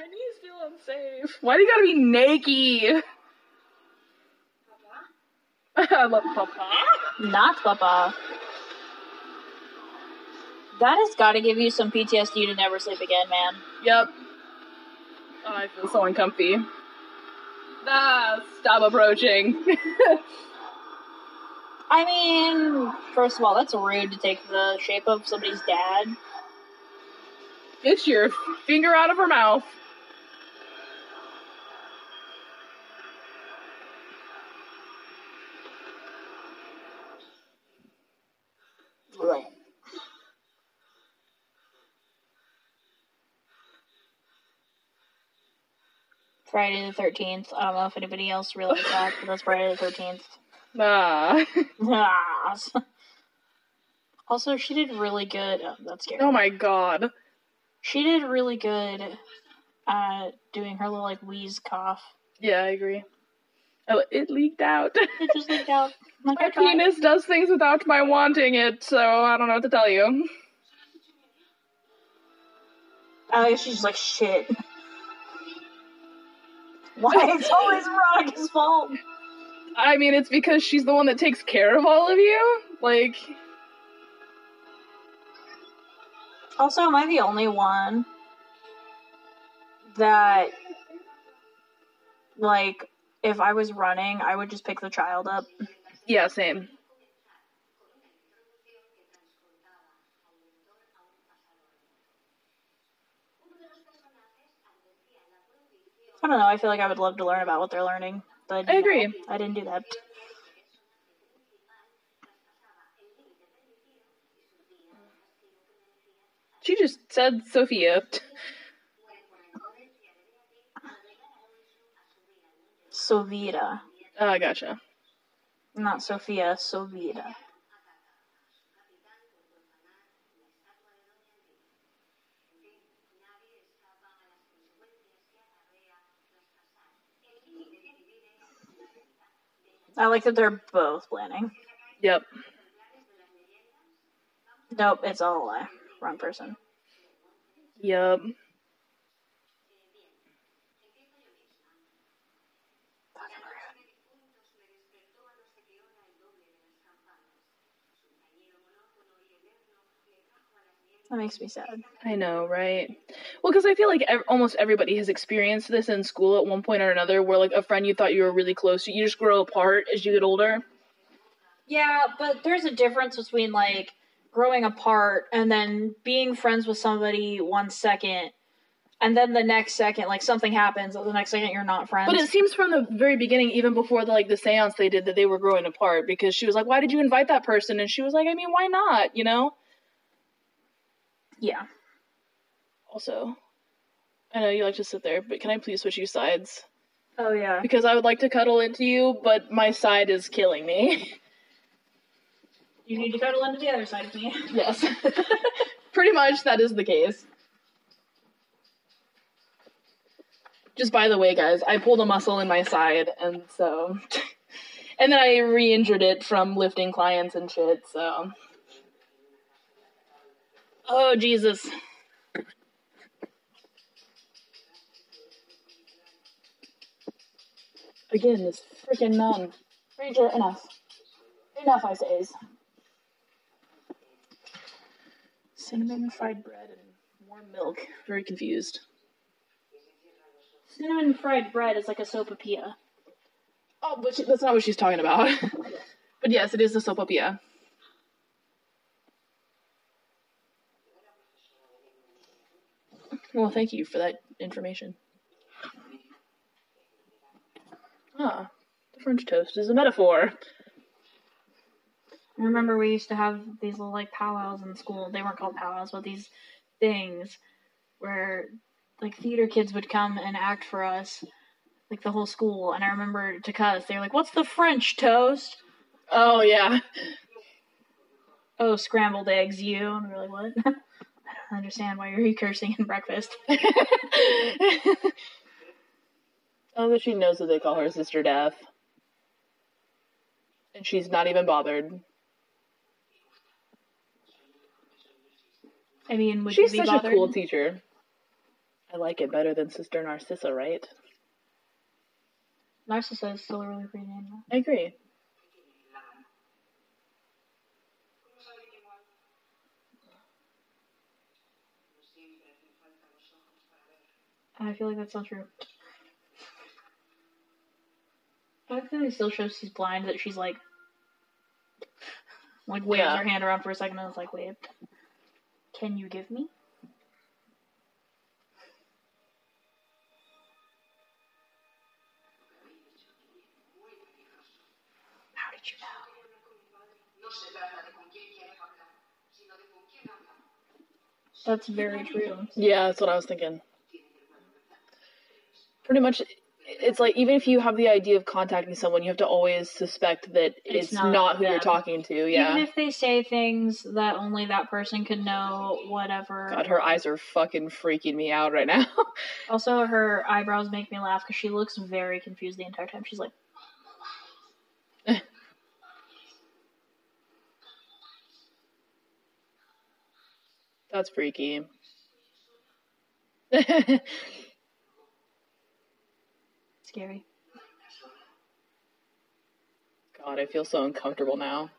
My knees feel unsafe. Why do you gotta be naked? I love Papa. Not Papa. That has got to give you some PTSD to never sleep again, man. Yep. Oh, I feel so uncomfy. Ah, stop approaching. I mean, first of all, that's rude to take the shape of somebody's dad. Get your finger out of her mouth. Friday the 13th. I don't know if anybody else realized that, but that's Friday the 13th. Ah. Ah. also, she did really good. Oh, that's scary. oh my god. She did really good at doing her little like wheeze cough. Yeah, I agree. Oh, it leaked out. It just leaked out. Like, my I tried. penis does things without my wanting it, so I don't know what to tell you. I Oh, she's like shit. Why? It's always Veronica's fault. I mean, it's because she's the one that takes care of all of you. Like, Also, am I the only one that, like, if I was running, I would just pick the child up? yeah, same. I don't know. I feel like I would love to learn about what they're learning. But I agree. know, I didn't do that. She just said Sophia. Sovita. Ah, gotcha. Not Sophia, Sovita. I like that they're both planning. Yep. Nope, it's all a lie. Wrong person. Yep. That makes me sad. I know, right? Well, because I feel like ev- almost everybody has experienced this in school at one point or another, where like a friend you thought you were really close to, you just grow apart as you get older. Yeah, but there's a difference between like growing apart and then being friends with somebody one second and then the next second like something happens the next second you're not friends. But it seems from the very beginning, even before the like the seance they did, that they were growing apart because she was like, "Why did you invite that person?" And she was like, "I mean, why not?" You know. Yeah. Also, I know you like to sit there, but can I please switch you sides? Oh yeah. Because I would like to cuddle into you, but my side is killing me. You need to cuddle into the other side of me. yes. Pretty much that is the case. Just by the way, guys, I pulled a muscle in my side, and so. and then I re injured it from lifting clients and shit, so. Oh, Jesus. Again, this freaking nun. Ranger, enough. Enough, I says. Cinnamon fried bread and warm milk. Very confused. Cinnamon fried bread is like a sopapilla. Oh, but she, that's not what she's talking about. but yes, it is a sopapilla. Well, thank you for that information. Ah, the French toast is a metaphor. I remember we used to have these little like powwows in school. They weren't called powwows, but these things where like theater kids would come and act for us, like the whole school. And I remember to cuss, they were like, "What's the French toast?" Oh yeah. Oh, scrambled eggs, you. And we were like, "What?" I understand why you're cursing in breakfast. oh, but she knows that they call her Sister Death. And she's not even bothered. I mean, would she's such bothered? a cool teacher. I like it better than Sister Narcissa, right? Narcissa is still a really pretty name. though. I agree. I feel like that's not true. I like it still shows she's blind, that she's like, like waves Yeah. her hand around for a second and it's like, wait, can you give me? How did you know? That's very true. Yeah, that's what I was thinking. Pretty much, it's like even if you have the idea of contacting someone, you have to always suspect that it's, It's not, not who you're talking to. Yeah. Even if they say things that only that person could know, whatever. God, her eyes are fucking freaking me out right now. Also, her eyebrows make me laugh because she looks very confused the entire time. She's like, That's freaky. scary. God, I feel so uncomfortable now.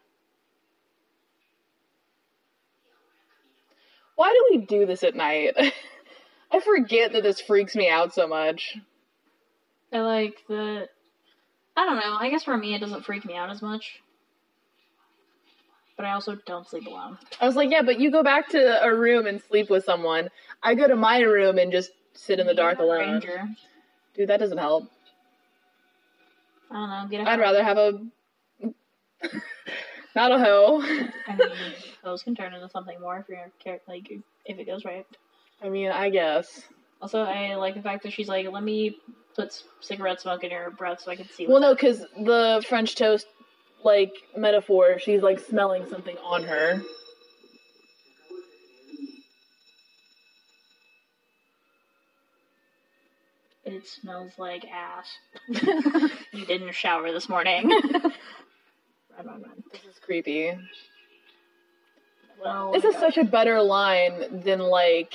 Why do we do this at night? I forget that this freaks me out so much. I like the. I don't know. I guess for me, it doesn't freak me out as much. But I also don't sleep alone. I was like, yeah, but you go back to a room and sleep with someone. I go to my room and just sit in the dark alone. Ranger. Dude, that doesn't help. I don't know. Get a I'd rather have a. Not a hoe. I mean, those can turn into something more if you're char- like if it goes right. I mean, I guess. Also, I like the fact that she's like, "Let me put cigarette smoke in your breath so I can see." Well, no, because the French toast, like, metaphor, she's, like, smelling something on her. It smells like ass. you didn't shower this morning. run, run, run. This is creepy. Well, This is such a better line than, like,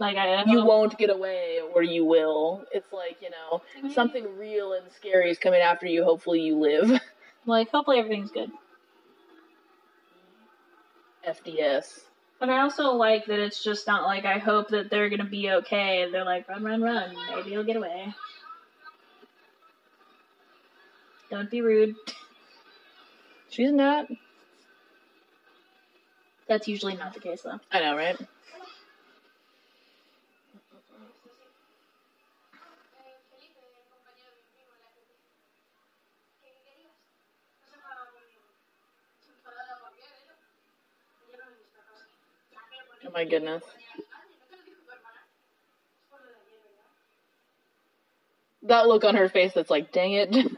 like I you won't get away or you will. It's like, you know, mm-hmm. something real and scary is coming after you. Hopefully you live. like hopefully everything's good. FDS. But I also like that it's just not like I hope that they're gonna be okay. They're like run, run, run. Maybe you'll get away. Don't be rude. She's not. That's usually not the case though. I know, right? my goodness. That look on her face that's like, dang it.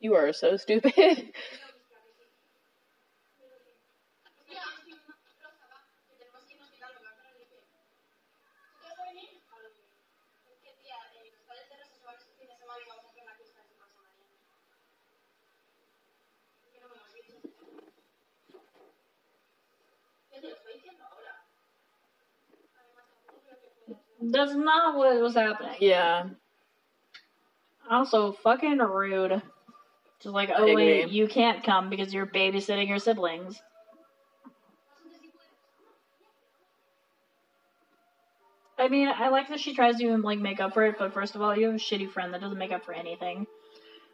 you are so stupid. That's not what was happening. yeah. Also, fucking rude. Just like, oh wait, you can't come because you're babysitting your siblings. I mean, I like that she tries to even like make up for it, but first of all, you have a shitty friend that doesn't make up for anything.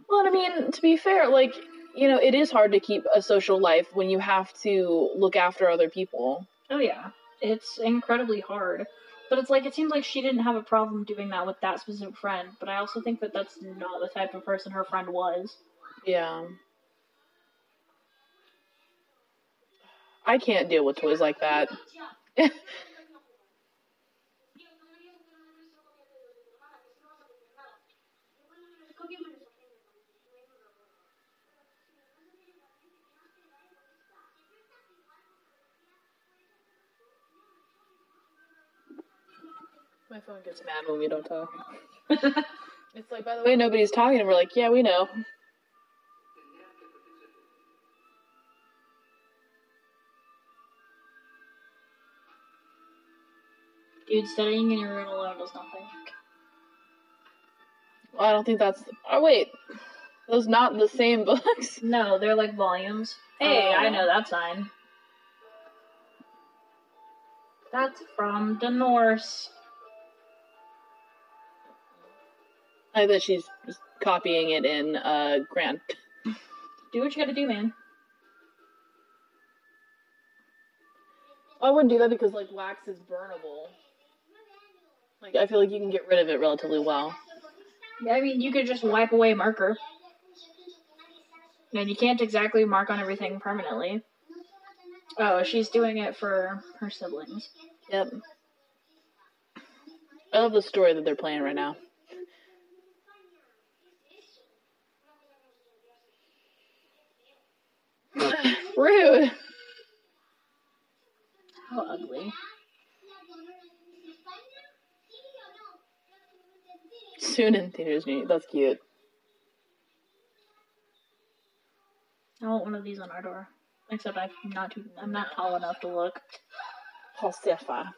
Well, I mean, to be fair, like, you know, it is hard to keep a social life when you have to look after other people. Oh yeah, it's incredibly hard. But it's like it seems like she didn't have a problem doing that with that specific friend. But I also think that that's not the type of person her friend was. Yeah. I can't deal with toys like that. My phone gets mad when we don't talk. It's like, by the way, nobody's talking, and we're like, yeah, we know. Dude, studying in your room alone does nothing. Well, I don't think that's. Oh wait, those not the same books. No, they're like volumes. Hey, Oh. I know that sign. That's from the Norse. I bet she's just copying it in uh Grant. Do what you gotta do, man. I wouldn't do that because like wax is burnable. Like I feel like you can get rid of it relatively well. Yeah, I mean, you could just wipe away marker. And you can't exactly mark on everything permanently. Oh, she's doing it for her siblings. Yep. I love the story that they're playing right now. Rude. How ugly. Soon in theaters. That's cute. I want one of these on our door. Except I'm not too. I'm not tall enough to look. Josefa.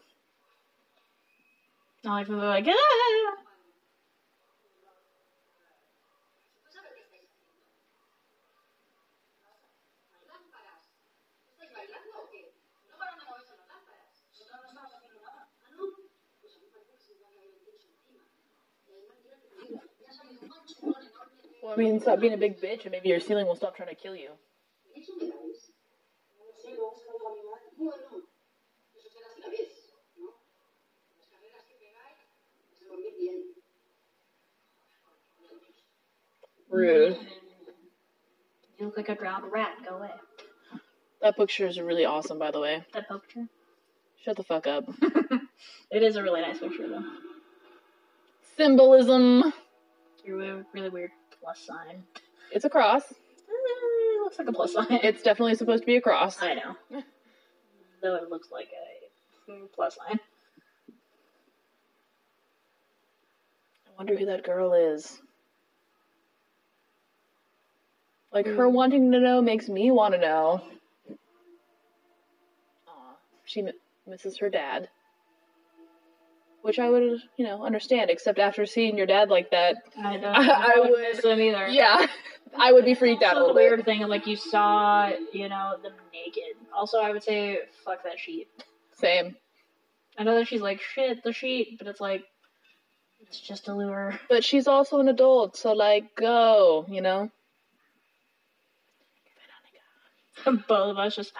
I like like, ah! Well, I mean, stop being a big bitch, and maybe your ceiling will stop trying to kill you. Rude. You look like a drowned rat. Go away. That picture is really awesome, by the way. That picture. Shut the fuck up. it is a really nice picture, though. Symbolism. You're really, really weird plus sign. It's a cross. Eh, looks like a plus sign. It's definitely supposed to be a cross. I know. Though it looks like a plus sign. I wonder who that girl is. Like her Hmm. wanting to know makes me want to know. Aw, she m- misses her dad, which I would, you know, understand. Except after seeing your dad like that, I don't. I- I wouldn't would- them either. yeah, I would be freaked out a the weird bit. thing, like you saw, you know, them naked. Also, I would say, fuck that sheet. Same, I know that she's like, shit, the sheet, but it's like, it's just a lure. but she's also an adult, so like, go, you know. Both of us just.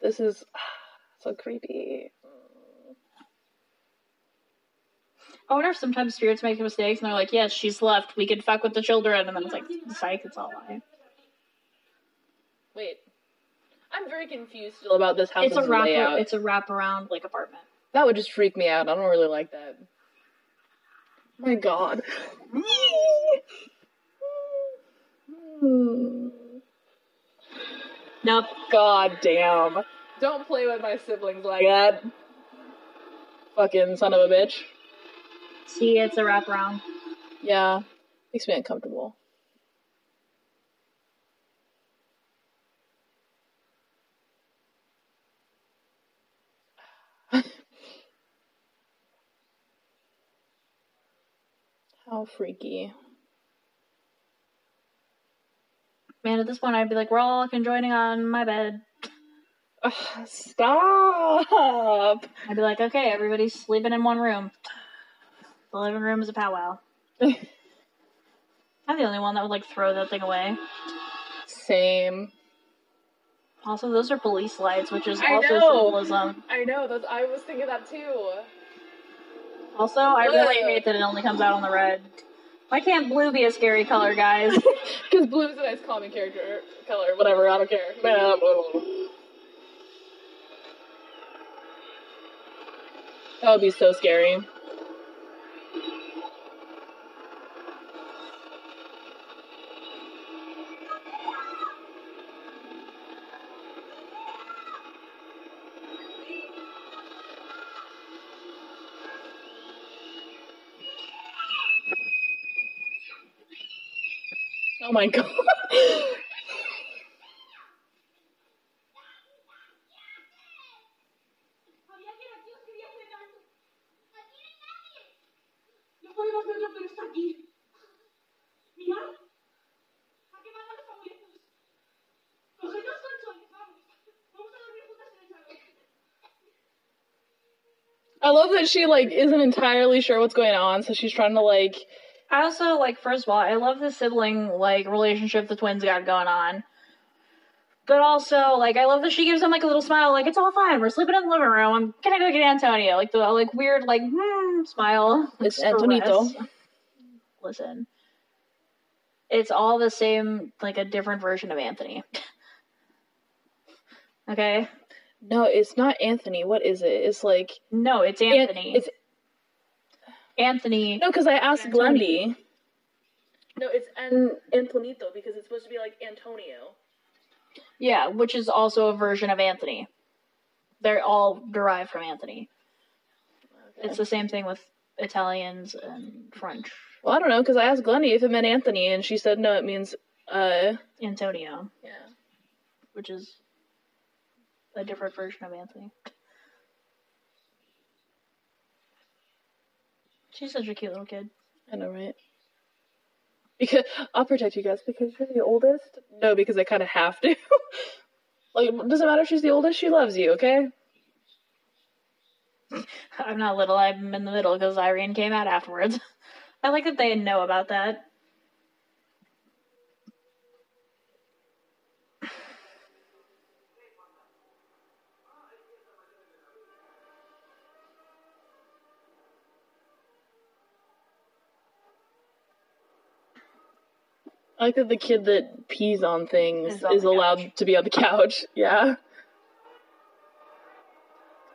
This is so creepy. I wonder if sometimes spirits make mistakes and they're like, yes, she's left. We can fuck with the children. And then it's like, psych, it's all lie. Wait. I'm very confused still about this house. It's a wrap. layout. It's a wraparound like apartment. That would just freak me out. I don't really like that. My god. Nope. God damn. Don't play with my siblings like that. Fucking son of a bitch. See, it's a wraparound. Yeah. Makes me uncomfortable. How freaky. Man, at this point, I'd be like, we're all conjoining on my bed. Ugh, stop! I'd be like, okay, everybody's sleeping in one room. The living room is a powwow. I'm the only one that would like throw that thing away. Same. Also, those are police lights, which is I also know. symbolism. I know, that's I was thinking that too. Also, I really hate that it only comes out on the red. Why can't blue be a scary color, guys? Because blue is a nice calming character color, whatever, I don't care. Uh, blah, blah, blah. That would be so scary. El salón. I love that she like isn't entirely sure what's going on, so she's trying to like I also like, first of all, I love the sibling like relationship the twins got going on. But also, like, I love that she gives them like a little smile, like it's all fine. We're sleeping in the living room. I'm gonna go get Antonio. Like the like weird like hmm, smile. It's. Antonito. Listen, it's all the same, like a different version of Anthony. okay, No, it's not Anthony. What is it? It's like no, it's An- Anthony. it's Anthony. no, because I asked Antonio. Glendy. No, it's An Antonito because it's supposed to be like Antonio. Yeah, which is also a version of Anthony. They're all derived from Anthony. It's the same thing with Italians and French. Well, I don't know because I asked Glendy if it meant Anthony, and she said no, it means uh Antonio, yeah. which is a different version of Anthony. She's such a cute little kid. I know, right? Because I'll protect you guys because you're the oldest. No, because I kind of have to. like, it doesn't matter if she's the oldest. She loves you, okay? I'm not little, I'm in the middle because Irene came out afterwards. I like that they know about that. I like that the kid that pees on things Is on is allowed couch. to be on the couch. Yeah.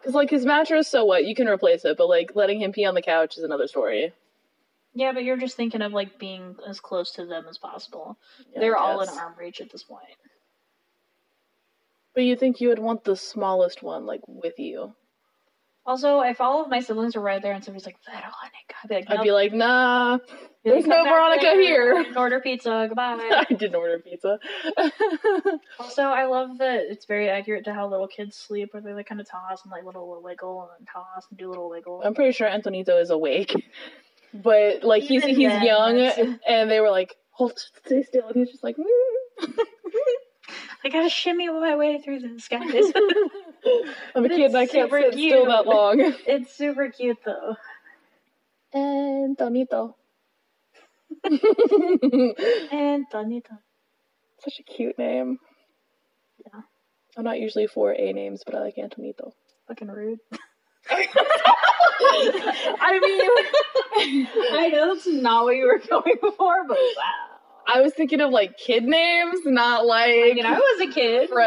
Because, like, his mattress, so what? You can replace it, but, like, letting him pee on the couch is another story. Yeah, but you're just thinking of like being as close to them as possible. Yeah, They're all in arm reach at this point. But you think you would want the smallest one, like, with you. Also, if all of my siblings were right there and somebody's like Veronica, I'd be like, I'd be like, nah, there's no Veronica here." I didn't order pizza. Goodbye. I didn't order pizza. also, I love that it's very accurate to how little kids sleep, where they like kind of toss and like little wiggle and then toss and do little wiggle. I'm pretty sure Antonito is awake, but like he's Even he's then, young, that's- and they were like, "Hold, stay still," and he's just like. I gotta shimmy my way through this, guys. "I'm a kid, and I can't sit still that long." it's super cute though. Antonito, And Donita. such a cute name. Yeah. I'm not usually for A names, but I like Antonito. Fucking rude. I mean, I know that's not what you were going for, but wow. I was thinking of like kid names, not like. I mean, I was a kid. Fre-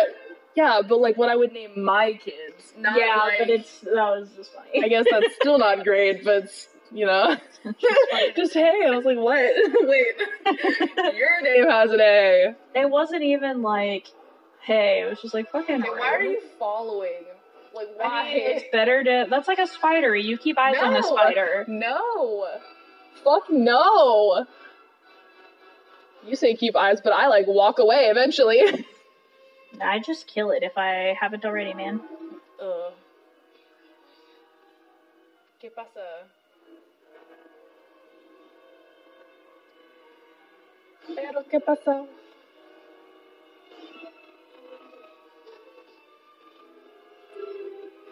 yeah, but like what I would name my kids. Not yeah, like, but it's that was just funny. I guess that's still not great, but you know, just hey. I was like, what? Wait, your name has an A. it wasn't even like, hey, it was just like fucking. Hey, why are you following? Like I why? mean, it's better to. That's like a spider. You keep eyes on the spider. No. Fuck no. You say keep eyes, but I like walk away eventually. I just kill it if I haven't already, man. Ugh. ¿Qué pasa? Pero qué pasa?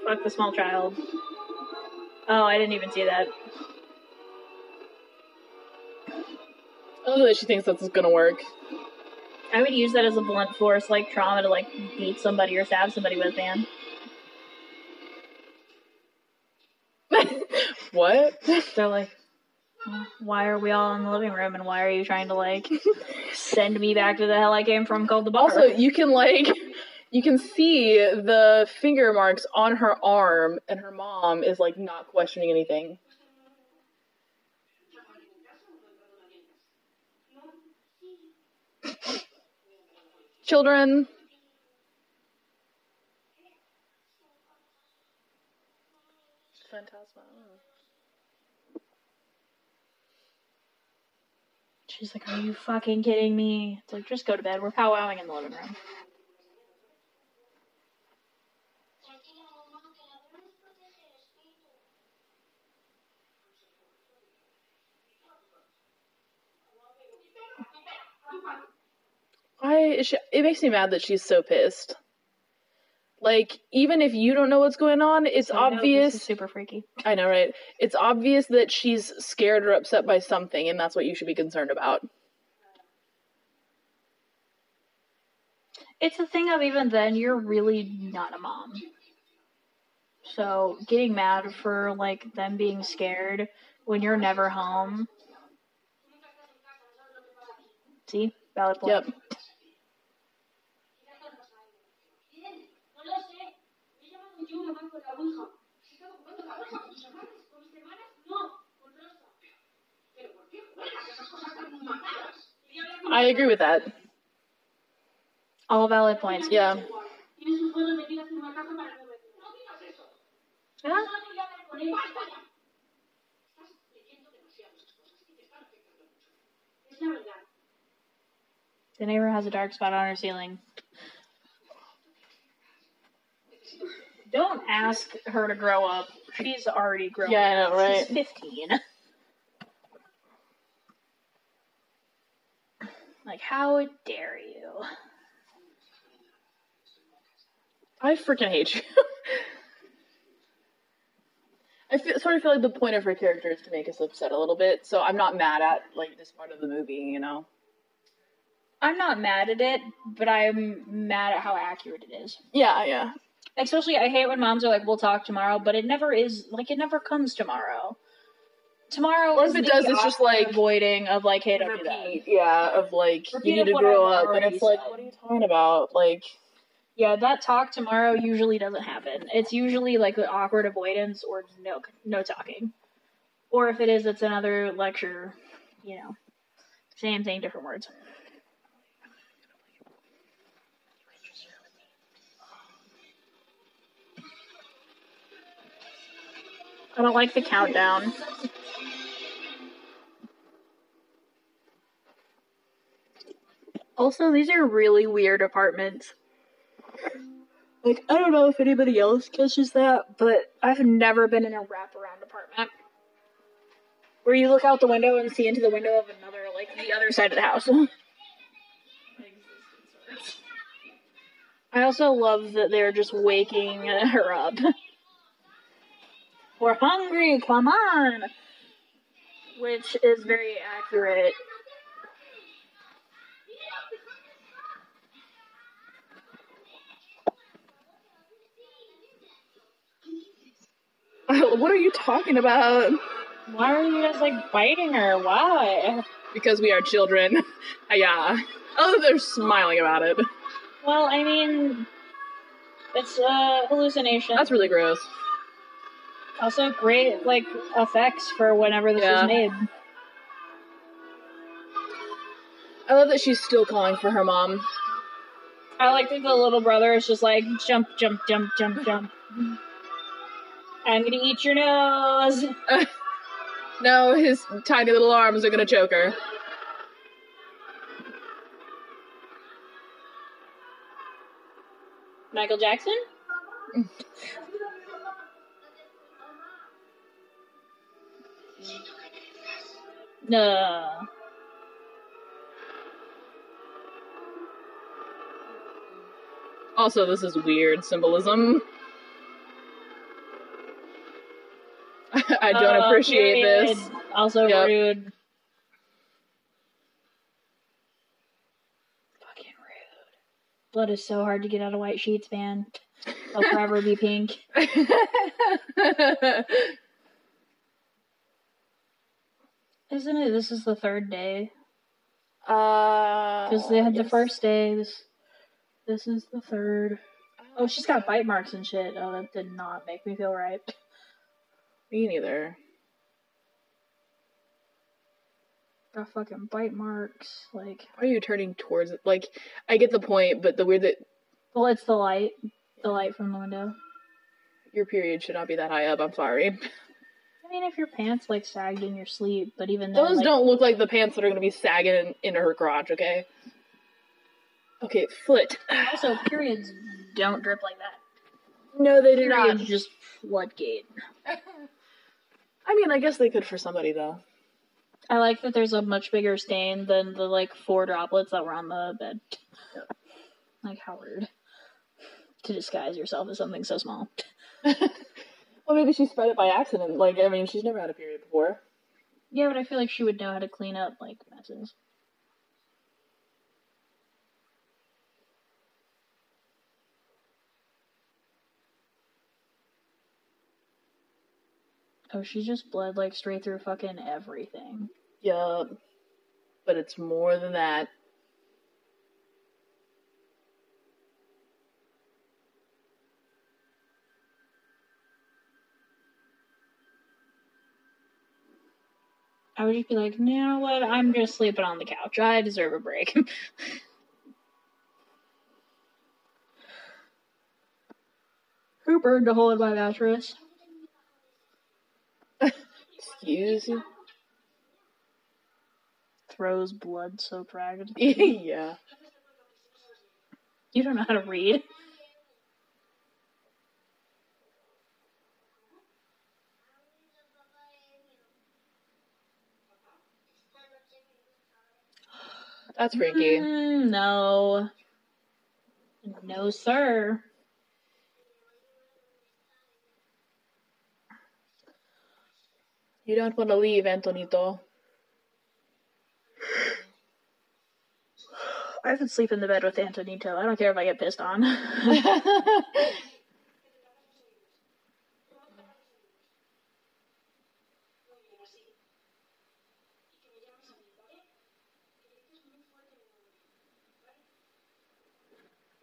Fuck the small child. Oh, I didn't even see that. I don't know that she thinks that's gonna work. I would use that as a blunt force, like trauma, to like beat somebody or stab somebody with, man. what? They're like, why are we all in the living room, and why are you trying to like send me back to the hell I came from, called the bar? Also, you can like you can see the finger marks on her arm, and her mom is like not questioning anything. Children. Phantasma. She's like, are you fucking kidding me? It's like, just go to bed. We're powwowing in the living room. I she, it makes me mad that she's so pissed. Like even if you don't know what's going on, it's I know, this obvious. is super freaky. I know, right? It's obvious that she's scared or upset by something, and that's what you should be concerned about. It's a thing of even then, you're really not a mom. So getting mad for like them being scared when you're never home. See, valid point. Yep. Bien, no lo sé. Me he llamado la estado jugando la con. ¿Con mis hermanas? No, con Rosa. ¿Pero por qué juegas esas cosas tan I agree with that. All valid points. Yeah. Ah, la. The neighbor has a dark spot on her ceiling. Don't ask her to grow up. She's already grown Yeah, I know, right? She's 15. Like, how dare you? I freaking hate you. I feel, sort of feel like the point of her character is to make us upset a little bit, so I'm not mad at like this part of the movie, you know. I'm not mad at it, but I'm mad at how accurate it is. Yeah, yeah. Especially, I hate when moms are like, "We'll talk tomorrow," but it never is. Like, it never comes tomorrow. Tomorrow, Or if it does, it's just like- avoiding of like, "Hey, don't do that." Yeah, of like Repeat you need to grow up, and it's like, said. what are you talking about? Like, Yeah, that talk tomorrow usually doesn't happen. It's usually like the awkward avoidance or no no talking. Or if it is, it's another lecture. You know, same thing, different words. I don't like the countdown. Also, these are really weird apartments. Like, I don't know if anybody else catches that, but I've never been in a wraparound apartment where you look out the window and see into the window of another, like the other side of the house. I also love that they're just waking her up. We're hungry, come on! Which is very accurate. What are you talking about? Why are you guys like biting her? Why? Because we are children. yeah. Oh, they're smiling about it. Well, I mean, it's a hallucination. That's really gross. Also great, like effects for whenever this Yeah. was made. I love that she's still calling for her mom. I like that the little brother is just like jump, jump, jump, jump, jump. I'm gonna eat your nose. No, his tiny little arms are gonna choke her. Michael Jackson? No. Also, this is weird symbolism. I don't Uh, appreciate period. this. Also Yep. rude. Fucking rude. Blood is so hard to get out of white sheets, man. They'll forever be pink. Isn't it? This is the third day. uh, Because they had the first day. This this is the third. Oh, she's got bite marks and shit. Oh, that did not make me feel right. Me neither. Got fucking bite marks. Like, Why are you turning towards it? Like, I get the point, but the weird that well, it's the light. The light from the window. your period should not be that high up. I'm sorry. I mean, if your pants like sagged in your sleep, but even then, Those like, don't look like the pants that are gonna be sagging in, into her garage. Okay. Okay, foot. Also, periods don't drip like that. No, they do not. Just floodgate. I mean, I guess they could for somebody though. I like that there's a much bigger stain than the like four droplets that were on the bed. Like how rude to disguise yourself as something so small. Well, maybe she spread it by accident. Like, I mean, she's never had a period before. Yeah, but I feel like she would know how to clean up like messes. Oh, she just bled like straight through fucking everything. Yup. But it's more than that. I would just be like, you know what? I'm just sleeping on the couch. I deserve a break. Who burned a hole in my mattress? Excuse you? Throws blood soaked ragged. yeah. You don't know how to read. That's freaky. Mm, no. No, sir. You don't want to leave, Antonito. I could sleep in the bed with Antonito. I don't care if I get pissed on.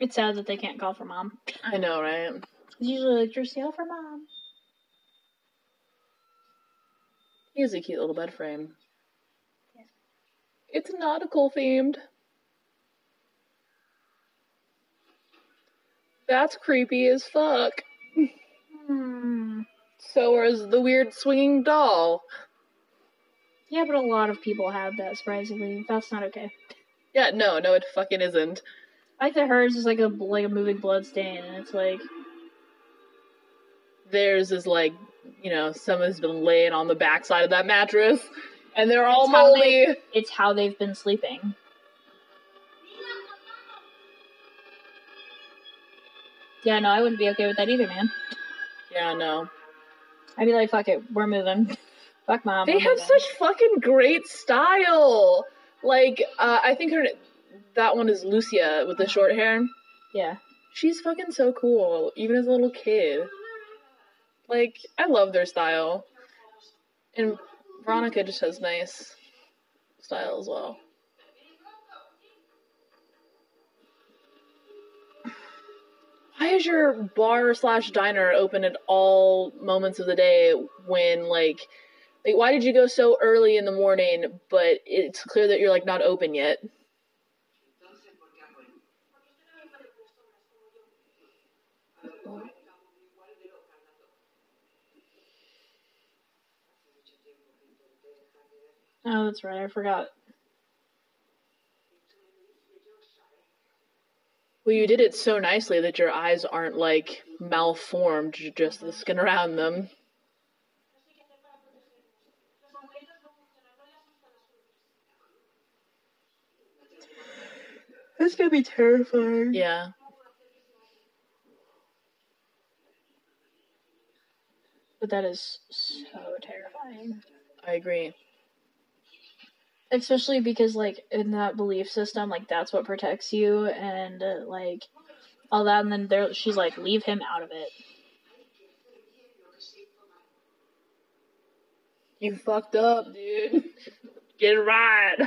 it's sad that they can't call for mom. I know, right? It's usually like, just yell for mom. He has a cute little bed frame. It's nautical themed. That's creepy as fuck. Hmm. So is the weird swinging doll. Yeah, but a lot of people have that, surprisingly. That's not okay. Yeah, no, no, it fucking isn't. I like that hers is like a like a moving blood stain, and it's like Theirs is like, you know, someone's been laying on the backside of that mattress, and they're all It's how moldy. it's how they've been sleeping. Yeah, no, I wouldn't be okay with that either, man. Yeah, no. I'd be like, fuck it, we're moving. Fuck mom. They have moving. such fucking great style. Like, uh, I think her that one is Lucia with the short hair. yeah. She's fucking so cool, even as a little kid. Like, I love their style. And Veronica just has nice style as well. Why is your bar slash diner open at all moments of the day when like like why did you go so early in the morning but it's clear that you're like not open yet? Entonces, ¿por qué apoyo? Porque usted no es de personas como yo. A ver, ¿cómo estamos igual de locas las dos? Hace mucho tiempo que intenté dejar de ver. Oh, that's right. I forgot. Esto me lo hice yo, ¿sabes? Well, you did it so nicely that your eyes aren't like malformed, just the skin around them. Así que hacer para protegernos. Los abuelitos no funcionan, no le asustan las urnas. That's gonna be terrifying. Yeah. But that is so terrifying. I agree. Especially because, like, in that belief system, like, that's what protects you, and, uh, like, all that, and then there, she's like, leave him out of it. You fucked up, dude. Get it right.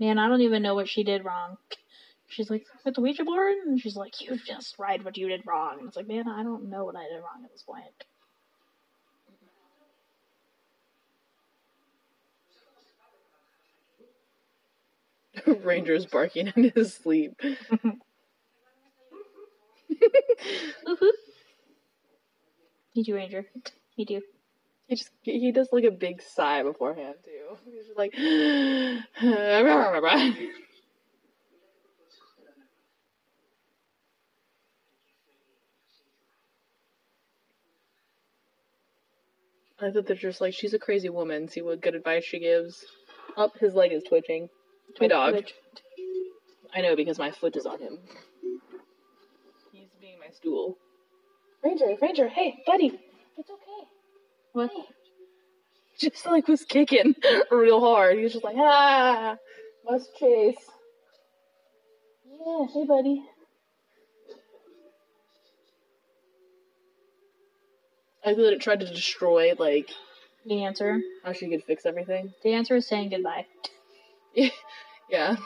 Man, I don't even know what she did wrong. She's like, with the Ouija board? And she's like, you just write what you did wrong. And it's like, man, I don't know what I did wrong at this point. Ranger's barking in his sleep. Me too, Ranger. Me do. He just he does like a big sigh beforehand too. He's just like I thought they're just like she's a crazy woman. See what good advice she gives. Up, his leg is twitching. My dog. I know because my foot is on him. He's being my stool. Ranger, Ranger, hey, buddy. It's okay. What? Just like was kicking real hard. He was just like, ah, must chase. Yeah, hey, buddy. I thought it tried to destroy like The answer. how she could fix everything. The answer is saying goodbye. Yeah.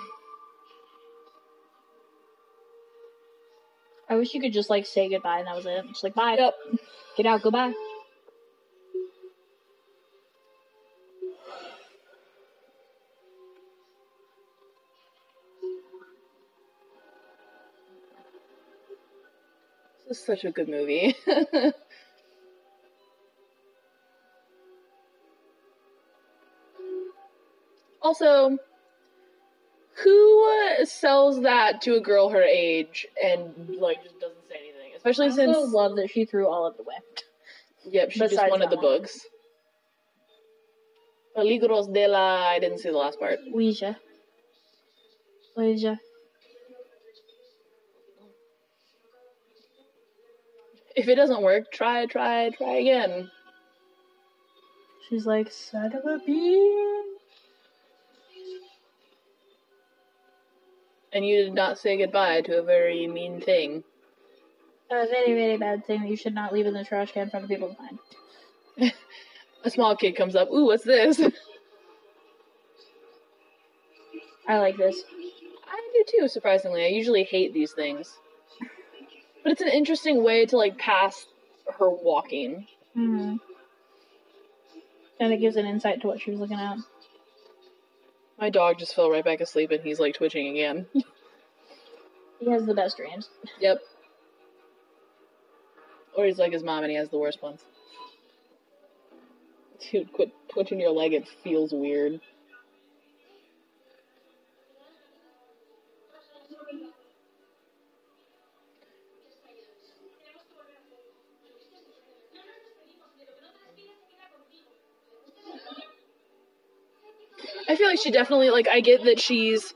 I wish you could just like say goodbye and that was it. Just like bye. Yep. Get out. Goodbye. This is such a good movie. also, who uh, sells that to a girl her age and like just doesn't say anything? Especially I since also love that she threw all of the away. yep, she just wanted the one. books. Peligros de la. I didn't see the last part. Ouija. Ouija. If it doesn't work, try, try, try again. She's like, son of a bean. And you did not say goodbye to a very mean thing. A very, very bad thing that you should not leave in the trash can in front of people's mind. A small kid comes up. Ooh, what's this? I like this. I do too, surprisingly. I usually hate these things. But it's an interesting way to like pass her walking. hmm And it gives an insight to what she was looking at. My dog just fell right back asleep and he's like twitching again. He has the best dreams. yep. Or he's like his mom and he has the worst ones. Dude, quit twitching your leg, it feels weird. Like she definitely like I get that she's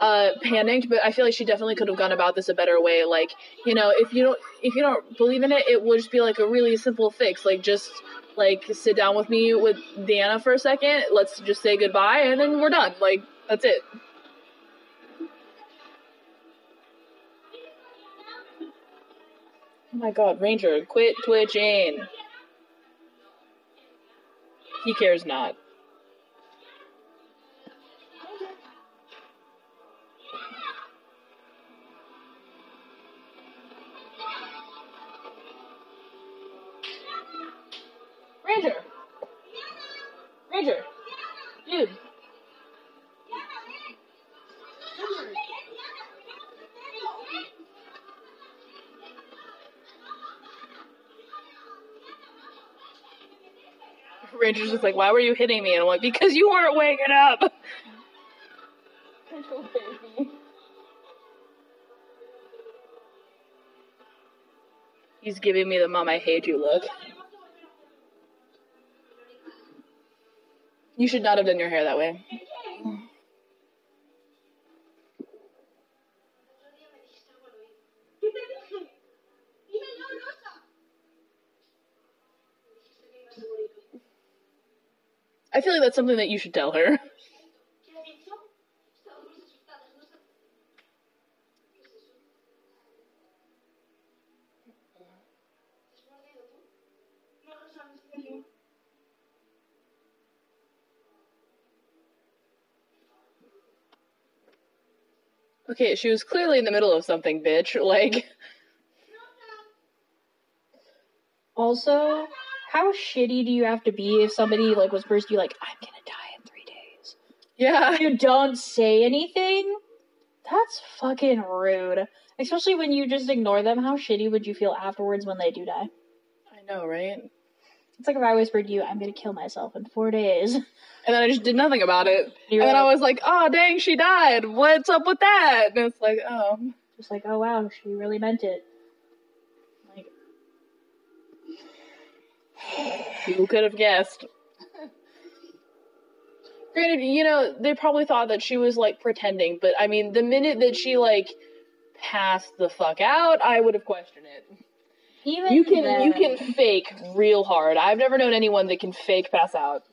uh panicked, but I feel like she definitely could have gone about this a better way. Like, you know, if you don't if you don't believe in it, it would just be like a really simple fix. Like just like sit down with me with Deanna for a second, let's just say goodbye and then we're done. Like that's it. Oh my god, Ranger, quit twitching. He cares not. Ranger's just like, why were you hitting me? And I'm like, because you weren't waking up. He's giving me the mom I hate you look. You should not have done your hair that way. ¿Qué te dije? Dímelo, Rosa. Dijiste que ibas a morir hoy. I feel like that's something that you should tell her. Okay, she was clearly in the middle of something, bitch. Like, Also, how shitty do you have to be if somebody like whispers to you like, I'm gonna die in three days? yeah. You don't say anything? That's fucking rude. Especially when you just ignore them. How shitty would you feel afterwards when they do die? I know, right? It's like if I whispered to you, I'm gonna kill myself in four days. And then I just did nothing about it. You're and then I was like, oh, dang, she died. What's up with that? And it's like, oh. Just like, oh wow, she really meant it. Who could have guessed? Granted, you know, they probably thought that she was like pretending, but I mean, the minute that she like passed the fuck out, I would have questioned it. even You can then, you can fake real hard. I've never known anyone that can fake pass out.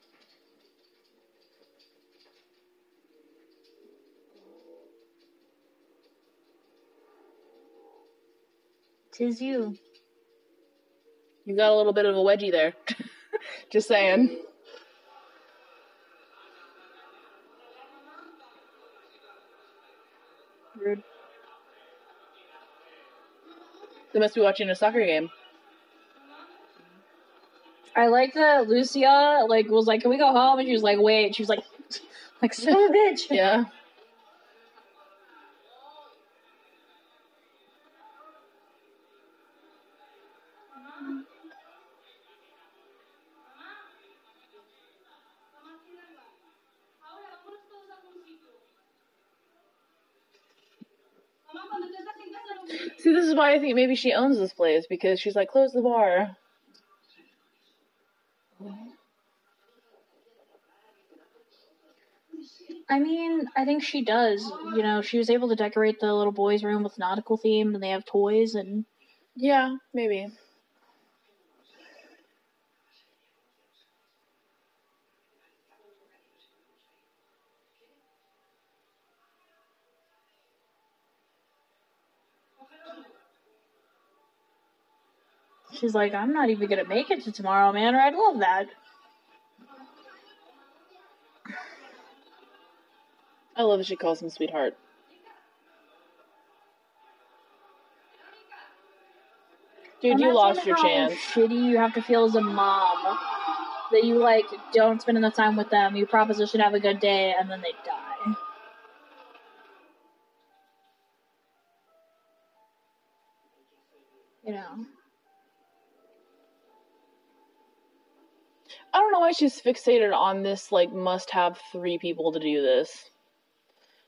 Tis you. You got a little bit of a wedgie there. Just saying. Rude. They must be watching a soccer game. I like that Lucia like was like, "Can we go home?" And she was like, "Wait." She was like, "Like son of a bitch." Yeah. Why I think maybe she owns this place because she's like, close the bar. I mean, I think she does. You know, she was able to decorate the little boys' room with nautical theme, and they have toys, and Yeah, maybe. She's like, "I'm not even gonna make it to tomorrow, man." Or I'd love that. I love that she calls him sweetheart. Dude, you lost your chance. Shitty you have to feel as a mom that you like don't spend enough time with them. You proposition have a good day, and then they die. Why she's fixated on this, like, must have three people to do this.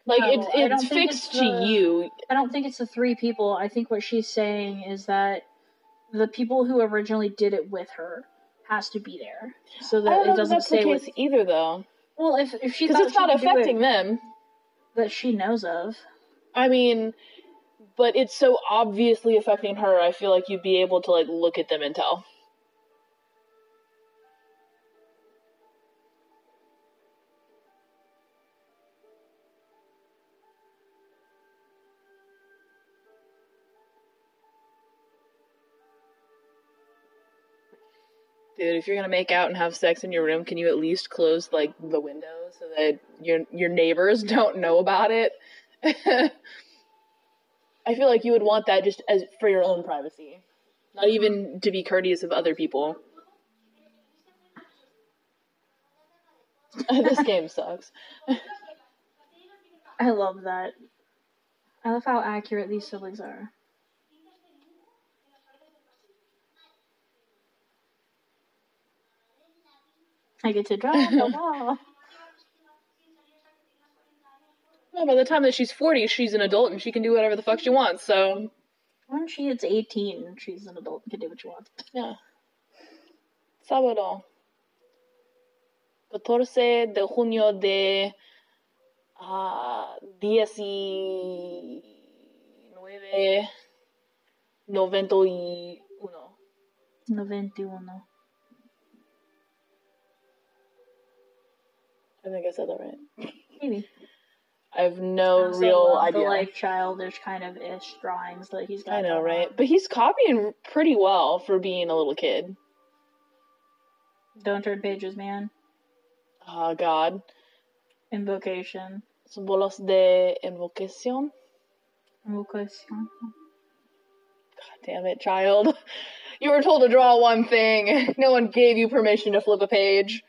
Like, No, it's, it's fixed it's to you. I don't think it's the three people. I think what she's saying is that the people who originally did it with her has to be there, so that it doesn't that's the stay case with. either, though. Well, if if she Because it's she not do it affecting them. that she knows of. I mean, but it's so obviously affecting her, I feel like you'd be able to, like, look at them and tell. Dude, if you're gonna make out and have sex in your room, can you at least close like the window so that your your neighbors don't know about it? I feel like you would want that just as for your own privacy, not even to be courteous of other people. this game sucks. I love that. I love how accurate these siblings are. I get to drive the wall. Well, by the time that she's 40, she's an adult and she can do whatever the fuck she wants, so. When she hits 18, she's an adult and can do what she wants. Yeah. Sábado. 14 de junio de uh, 19 91. 91. I think I said that right. Maybe. I have no Also real idea. The like childish kind of ish drawings that he's got. I know, right? on. But he's copying pretty well for being a little kid. Don't turn pages, man. Oh, God. Invocation. Símbolos de invocación. Invocation. God damn it, child. You were told to draw one thing. No one gave you permission to flip a page.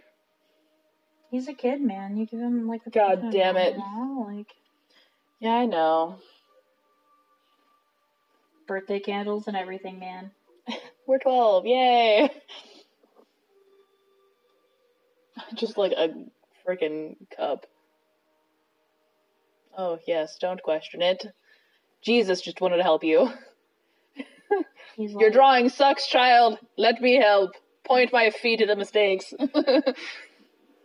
He's a kid, man. You give him like the God damn it. know, Like Yeah, I know. birthday candles and everything, man. We're 12. Yay. Just like a freaking cup. Oh, yes, don't question it. Jesus just wanted to help you. He's Your like, drawing sucks, child. Let me help. Point my feet at the mistakes.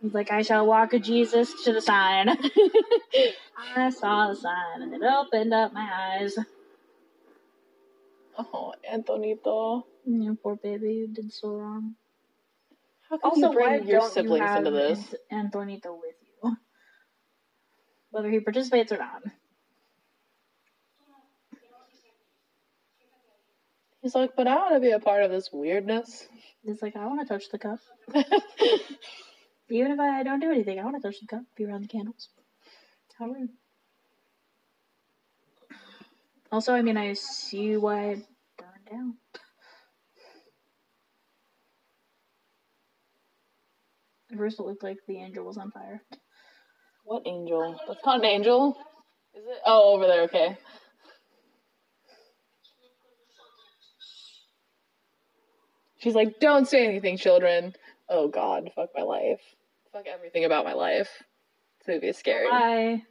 He's like, I shall walk with Jesus to the sign. I saw the sign and it opened up my eyes. oh, Antonito. Yeah, poor baby, you did so wrong. How can Also, you why bring your don't siblings you have into this? Antonito with you? Whether he participates or not. He's like, but I want to be a part of this weirdness. He's like, I want to touch the cup. Even if I don't do anything, I want to touch the cup, be around the candles. How rude. Also, I mean, I see why it burned down. At first, it looked like the angel was on fire. what angel? That's not an angel. Is it? Oh, over there. Okay. She's like, don't say anything, children. Oh God, fuck my life. Fuck everything about my life. This movie is scary. Bye.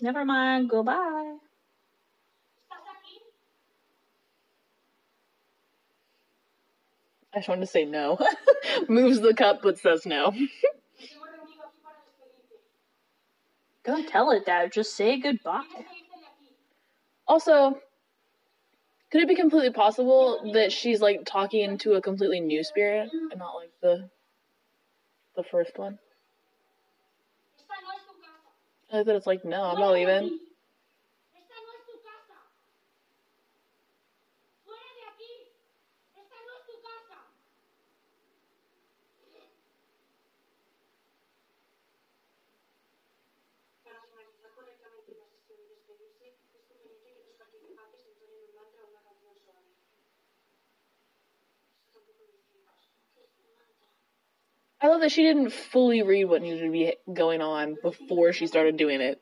Never mind. Goodbye. I just wanted to say no. Moves the cup but says no. Nos hemos reunido aquí para despedirte. Don't tell it, Dad. Just say goodbye. Tienes que irte de aquí. Also, could it be completely possible that she's like talking into a completely new spirit and not like the the first one? Esta no es tu casa. I that it's like, no, I'm not leaving. That she didn't fully read what needed to be going on before she started doing it.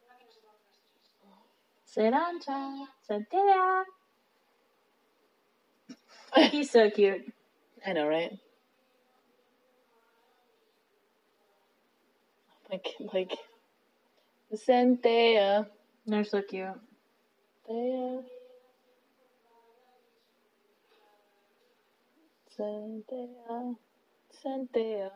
Una que nos lleva a otras tres. Sirancha. Santea. He's so cute. I know, right? Like, like, Centea, They're so cute. Thea, Centea, Centea.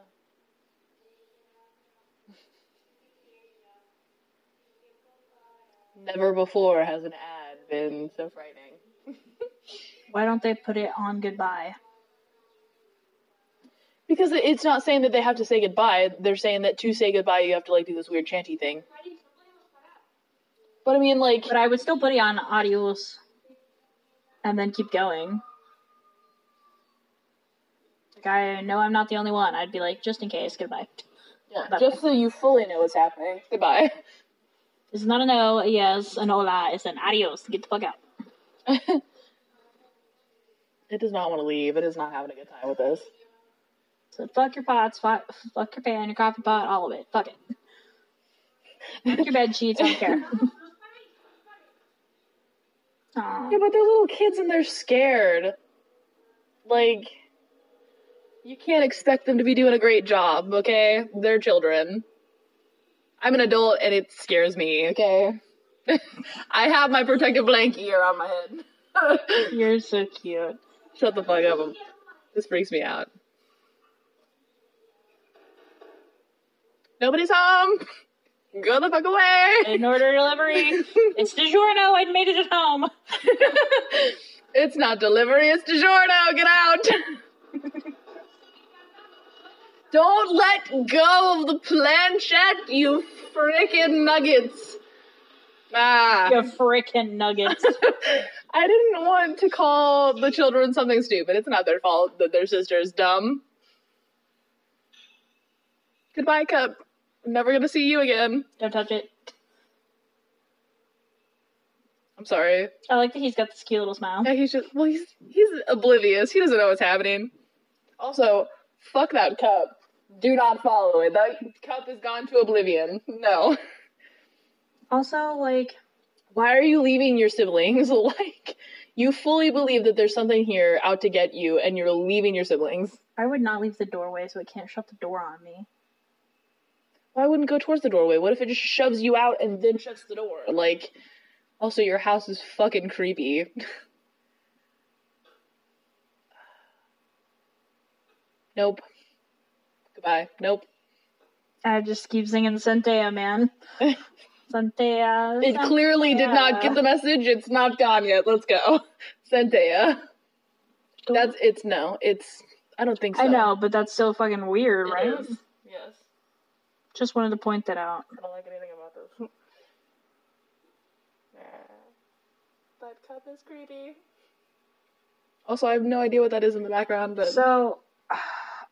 Never before has an ad been so frightening. Why don't they put it on goodbye? Because it's not saying that they have to say goodbye. They're saying that to say goodbye, you have to like do this weird chanty thing. Ready? No podemos parar. But I mean, like, But I would still put it on adios and then keep going. I know I'm not the only one. I'd be like, just in case, goodbye. Yeah, Bye-bye. just so you fully know what's happening. Goodbye. It's not a no, a yes, an hola, it's an adios. Get the fuck out. It does not want to leave. It is not having a good time with this. So fuck your pots, fuck, fuck your pan, your coffee pot, all of it. Fuck it. Fuck your bed sheets, I don't care. Yeah, but they're little kids and they're scared. Like, you can't expect them to be doing a great job, okay? They're children. I'm an adult and it scares me, okay? I have my protective blanket here on my head. You're so cute. Shut the fuck up. This freaks me out. Nobody's home. Go the fuck away. In order delivery. It's DiGiorno. I made it at home. it's not delivery, it's DiGiorno. Get out. Don't let go of the planchette, you frickin' nuggets. Ah. You freaking nuggets. I didn't want to call the children something stupid. It's not their fault that their sister is dumb. Goodbye, Cup. I'm never gonna see you again. Don't touch it. I'm sorry. I like that he's got this cute little smile. Yeah, he's just well, he's he's oblivious. He doesn't know what's happening. Also, fuck that cup. Do not follow it. That cup has gone to oblivion. No. Also, like, Why are you leaving your siblings? like, you fully believe that there's something here out to get you, and you're leaving your siblings. I would not leave the doorway so it can't shut the door on me. Why wouldn't go towards the doorway? What if it just shoves you out and then shuts the door? Like, also, your house is fucking creepy. nope. Goodbye. Nope. I just keep singing Centea, man. Centea. It clearly did not get the message. It's not gone yet. Let's go. Centea. That's it's no. It's I don't think so. I know, but that's so fucking weird, It right? is. Yes. Just wanted to point that out. I don't like anything about this. that cup is creepy. Also, I have no idea what that is in the background, but So,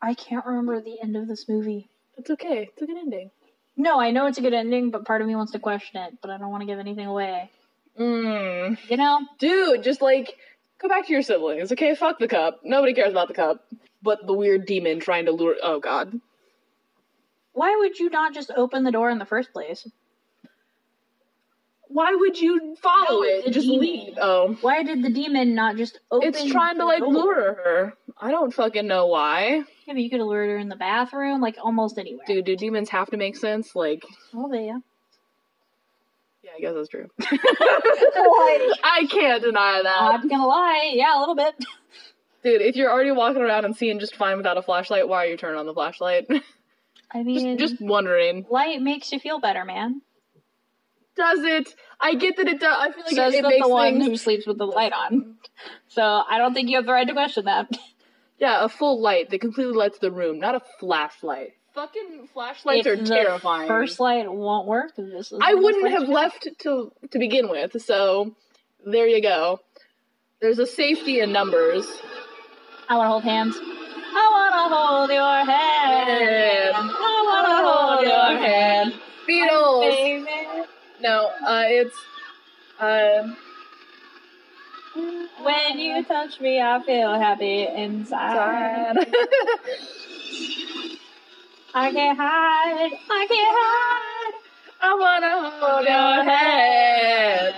I can't remember the end of this movie. it's okay. It's a good ending. No, I know it's a good ending, but part of me wants to question it, but I don't want to give anything away. Mm. You know? Dude, just like go back to your siblings, okay? Fuck the cup. Nobody cares about the cup. But the weird demon trying to lure. Oh god. Why would you not just open the door in the first place? Why would you follow No, it? Just demon. leave. Oh. Why did the demon not just open It's trying to like door? lure her. I don't fucking know why. Yeah, but you could have lured her in the bathroom, like almost anywhere. Dude, do demons have to make sense? Like, Oh, yeah. yeah, I guess that's true. Like- I can't deny that. I'm gonna lie, yeah, a little bit. Dude, if you're already walking around and seeing just fine without a flashlight, why are you turning on the flashlight? I just, mean, just wondering. light makes you feel better, man. Does it? I get that it does. I feel like Says it, it the, makes the one things. who sleeps with the light on. So I don't think you have the right to question that. Yeah, a full light that completely lights the room, not a flashlight. Fucking flashlights if are terrifying. First light won't work. This is I one of those wouldn't have left to to begin with, so there you go. There's a safety in numbers. I want to hold hands. I want to hold your hand. I want to hold your hand. Beatles. No, uh, it's uh, When you touch me, I feel happy inside. I can't hide. I can't hide. I wanna hold your hand.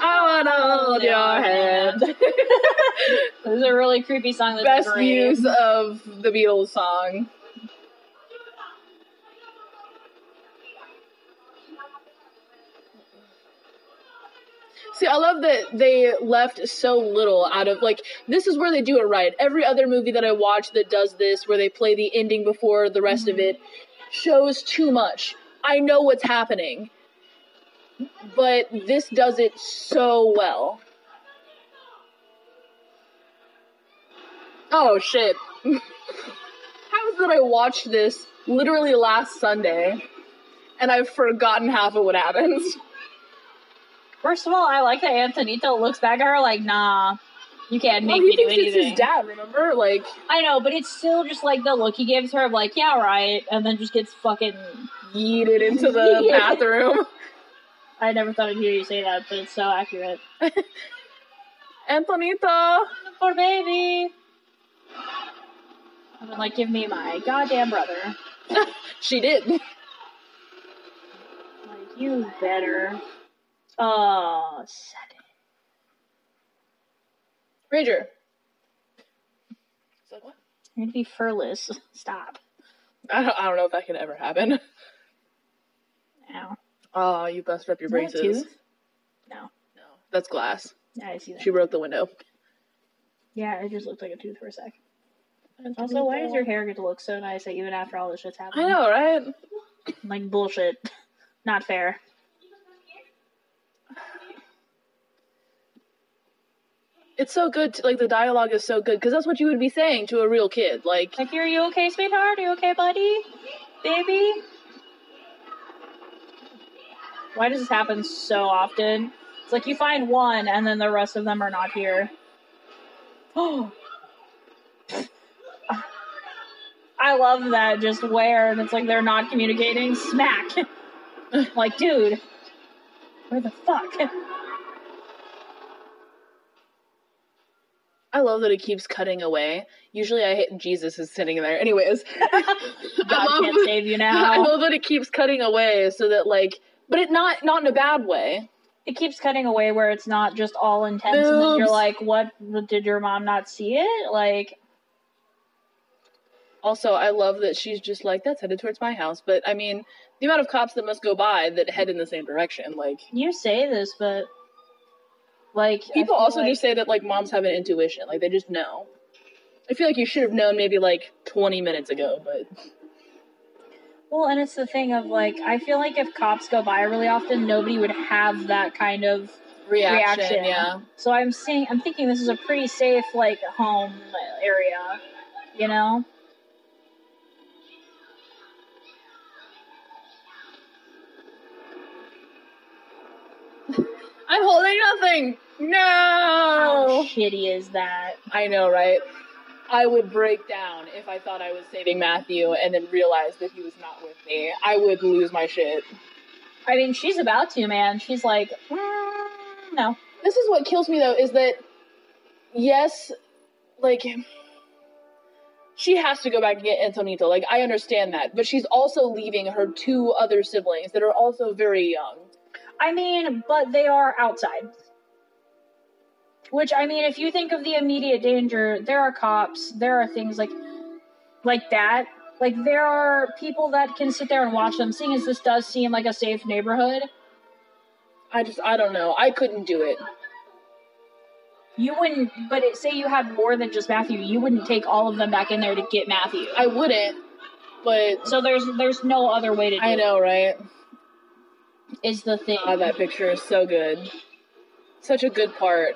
I wanna hold your hand. This is a really creepy song. That's Best use of the Beatles song. See, I love that they left so little out of like this is where they do it right. Every other movie that I watch that does this, where they play the ending before the rest of it, shows too much. I know what's happening, but this does it so well. Oh shit! How is that I watched this literally last Sunday, and I've forgotten half of what happens? First of all, I like that Antonito looks back at her like, nah. You can't make Well, me he do thinks it's his dad. Remember, like I know, but it's still just like the look he gives her of like, yeah, right, and then just gets fucking. yeeted into the bathroom. I never thought I'd hear you say that, but it's so accurate. Antonito. Poor baby. Been like, give me my goddamn brother. She did. Like, you better. Oh, it. Ranger. It's like what? You're gonna be furless. Stop. I don't. I don't know if that can ever happen. Ow. Oh, you busted up your Is that a braces. tooth? No. No, that's glass. Yeah, I see that. She broke the window. Yeah, it just looked like a tooth for a sec. Also, why does your hair get to look so nice that even after all this shit's happening? I know, right? Like bullshit. Not fair. It's so good. To, like the dialogue is so good because that's what you would be saying to a real kid. Like, Like, are you okay, sweetheart? Are you okay, buddy? Baby? Why does this happen so often? It's like you find one and then the rest of them are not here. Oh. I love that just where and it's like they're not communicating. Smack. like, dude. Where the fuck? I love that it keeps cutting away. Usually, I hate Jesus is sitting there. Anyways, God love- can't save you now. I love that it keeps cutting away so that like, but it not not in a bad way. It keeps cutting away where it's not just all intense and then you're like, what? Did your mom not see it? Like, Also, I love that she's just like that's headed towards my house. But I mean, the amount of cops that must go by that head in the same direction, like you say this, but like people also like- just say that like moms have an intuition, like they just know. I feel like you should have known maybe like 20 minutes ago, but well, and it's the thing of like I feel like if cops go by really often, nobody would have that kind of reaction, reaction. yeah. So I'm seeing, I'm thinking this is a pretty safe like home area, you know. I'm holding nothing. No. How shitty is that? I know, right? I would break down if I thought I was saving Matthew and then realized that he was not with me. I would lose my shit. I mean, she's about to, man. She's like, mm, no. This is what kills me though is that yes, like she has to go back and get Antonito. Like I understand that, but she's also leaving her two other siblings that are also very young. I mean, but they are outside. Which I mean, if you think of the immediate danger, there are cops, there are things like like that. Like there are people that can sit there and watch them. Seeing as this does seem like a safe neighborhood, I just I don't know. I couldn't do it. you wouldn't. But it, say you had more than just Matthew, you wouldn't take all of them back in there to get Matthew. I wouldn't. But So there's there's no other way to do it. I know, right? Is the thing. God, that picture is so good. Such a good part.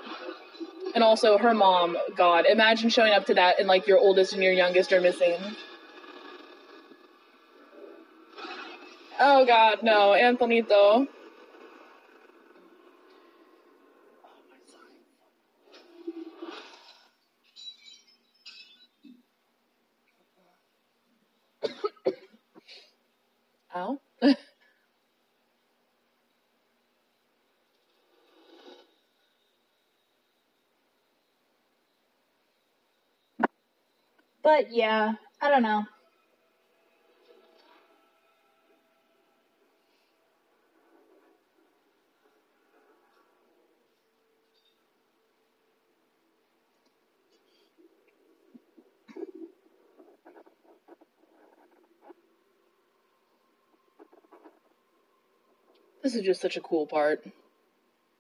And also her mom, God, imagine showing up to that and like your oldest and your youngest are missing. Oh God, no, Antonito. Ow. But yeah, I don't know. This is just such a cool part.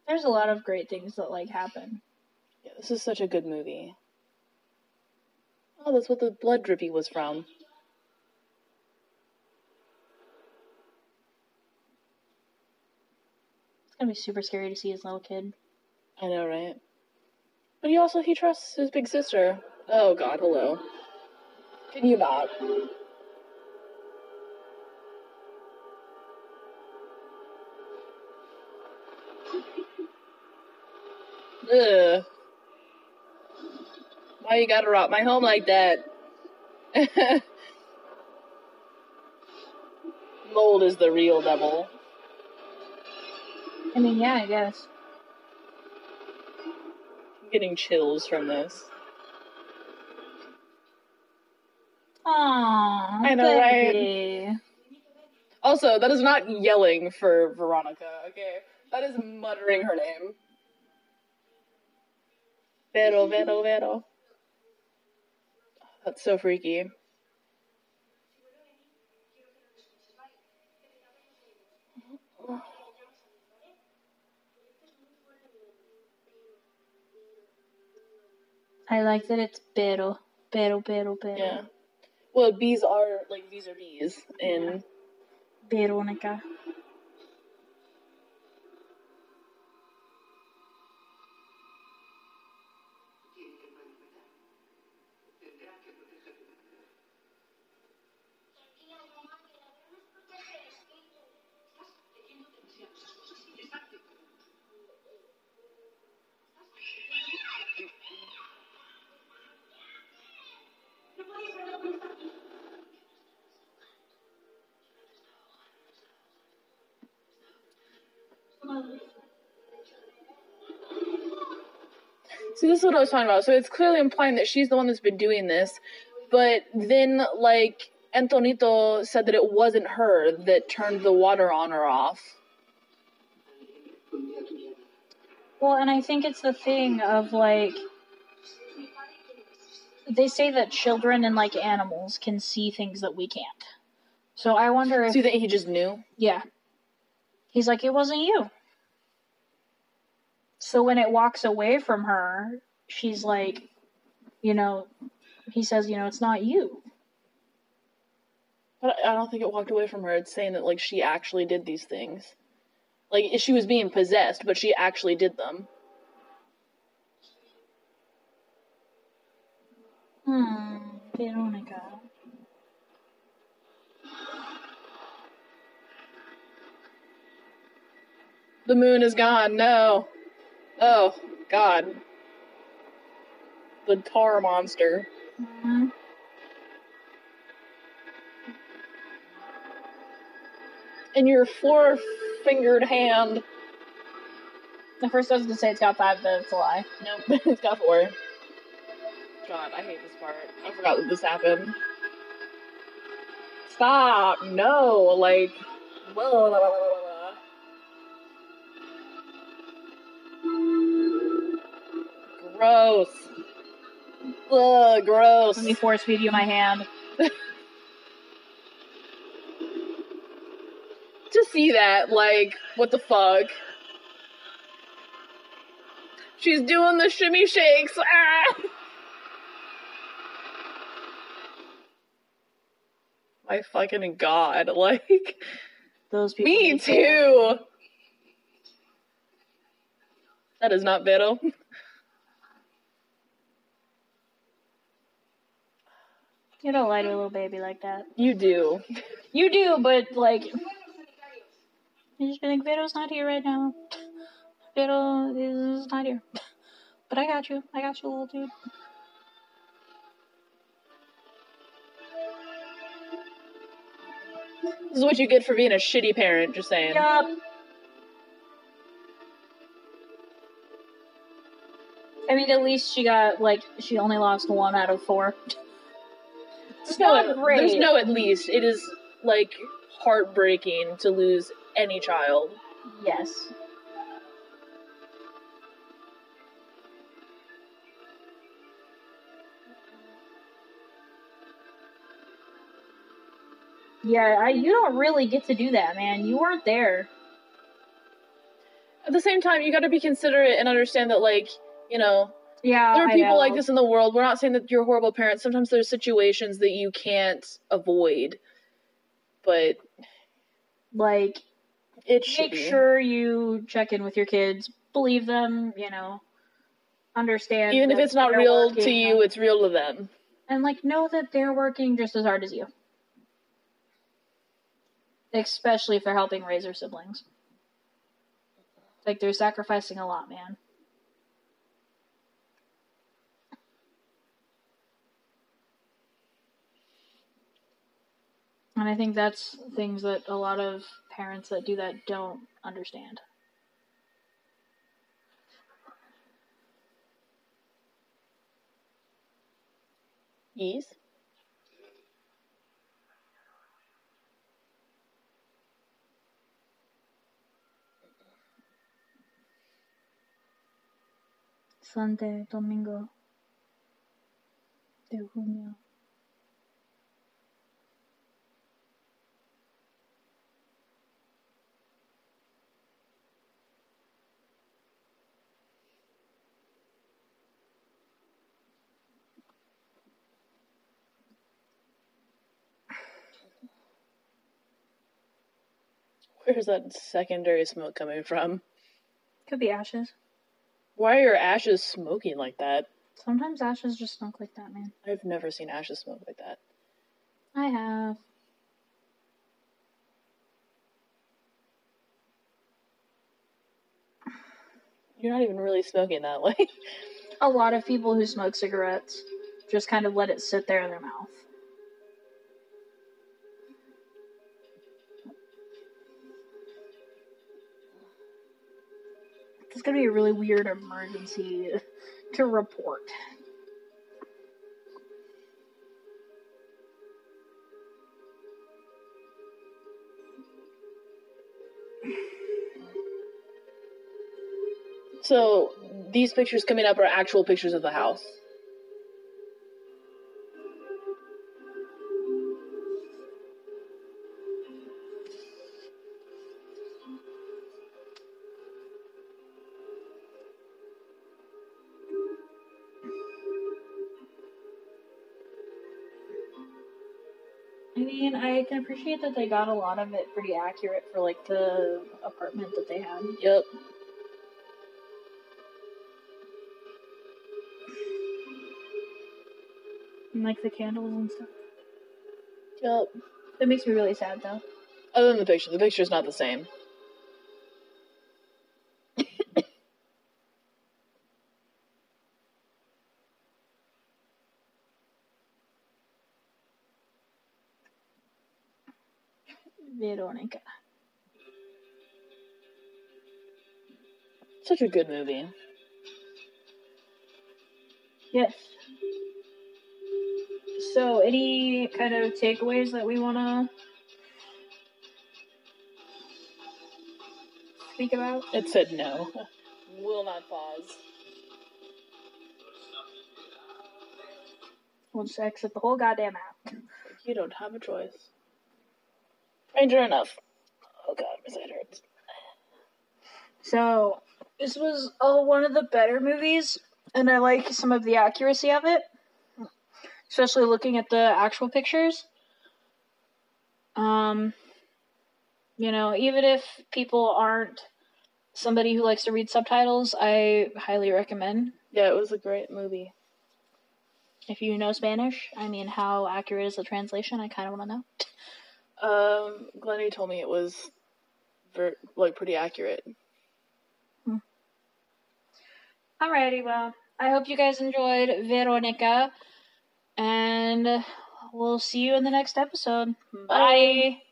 There's a lot of great things that like happen. Yeah, this is such a good movie. Oh, that's what the blood drippy was from. It's gonna be super scary to see his little kid. I know, right? But he also he trusts his big sister. Oh God, hello. Can you not? Ugh. Why you gotta rob my home like that? Mold is the real devil. I mean, yeah, I guess. I'm getting chills from this. Aww, I know, right? baby. Also, that is not yelling for Veronica, okay? That is muttering her name. Vero, Vero, Vero. That's so freaky. I like that it's pero, pero, pero, pero. Yeah. Well, bees are, like, these are bees in Veronica. This is what I was talking about. So it's clearly implying that she's the one that's been doing this, but then, like, Antonito said that it wasn't her that turned the water on or off. Well, and I think it's the thing of like they say that children and like animals can see things that we can't. So I wonder if So you think he just knew? yeah. He's like it wasn't you. So when it walks away from her, she's like, you know, he says, you know, it's not you. But I don't think it walked away from her. It's saying that, like, she actually did these things. Like, she was being possessed, but she actually did them. Hmm, Veronica. The moon is gone. No. Oh, God. The tar monster. Mhm. In your four fingered hand. The first I was gonna say it's got five, but it's a lie. Nope, it's got four. God, I hate this part. I forgot that this happened. Stop! No! Like. blah, Gross. Ugh, gross. Let me force feed you my hand. to see that, like, what the fuck? She's doing the shimmy shakes. Ah! My fucking god, like, Those people. me too. That is not Vero. You don't lie to a little baby like that. You do. You do, but like, you just be like, Vito's not here right now. Vito is not here. But I got you. I got you, little dude. This is what you get for being a shitty parent, just saying. Yup. I mean, at least she got like she only lost one out of four. It's There's no, not great. there's no at least. It is, like, heartbreaking to lose any child. Yes. Yeah, I, you don't really get to do that, man. You weren't there. At the same time, you gotta be considerate and understand that, like, you know, Yeah, there are I people know. like this in the world. We're not saying that you're horrible parents. Sometimes there's situations that you can't avoid. But Like, it make be. sure you check in with your kids, believe them, you know, understand. Even if it's not real to you, it's real to them. and like know that they're working just as hard as you. Especially if they're helping raise their siblings. Like they're sacrificing a lot, man. And I think that's things that a lot of parents that do that don't understand. Yes. Sunday, domingo de junio. Where's that secondary smoke coming from? Could be ashes. Why are ashes smoking like that? Sometimes ashes just smoke like that, man. I've never seen ashes smoke like that. I have. You're not even really smoking that way. A lot of people who smoke cigarettes just kind of let it sit there in their mouth. Gonna be a really weird emergency to report. so these pictures coming up are actual pictures of the house. Mean, I can appreciate that they got a lot of it pretty accurate for like the apartment that they had. Yep. And like the candles and stuff. Yep. That makes me really sad though. Other than the picture, the picture's not the same. Veronica. Such a good movie. Yes. So, any kind of takeaways that we want to speak about? It said no. Will not pause. We'll just exit the whole goddamn app. You don't have a choice. Ranger enough. Oh god, my side hurts. So, this was uh, one of the better movies, and I like some of the accuracy of it, especially looking at the actual pictures. Um, you know, even if people aren't somebody who likes to read subtitles, I highly recommend. Yeah, it was a great movie. If you know Spanish, I mean, how accurate is the translation? I kind of want to know. Um, Glennie told me it was ver- like pretty accurate. Alrighty, well, I hope you guys enjoyed Veronica, and we'll see you in the next episode. Bye. Bye.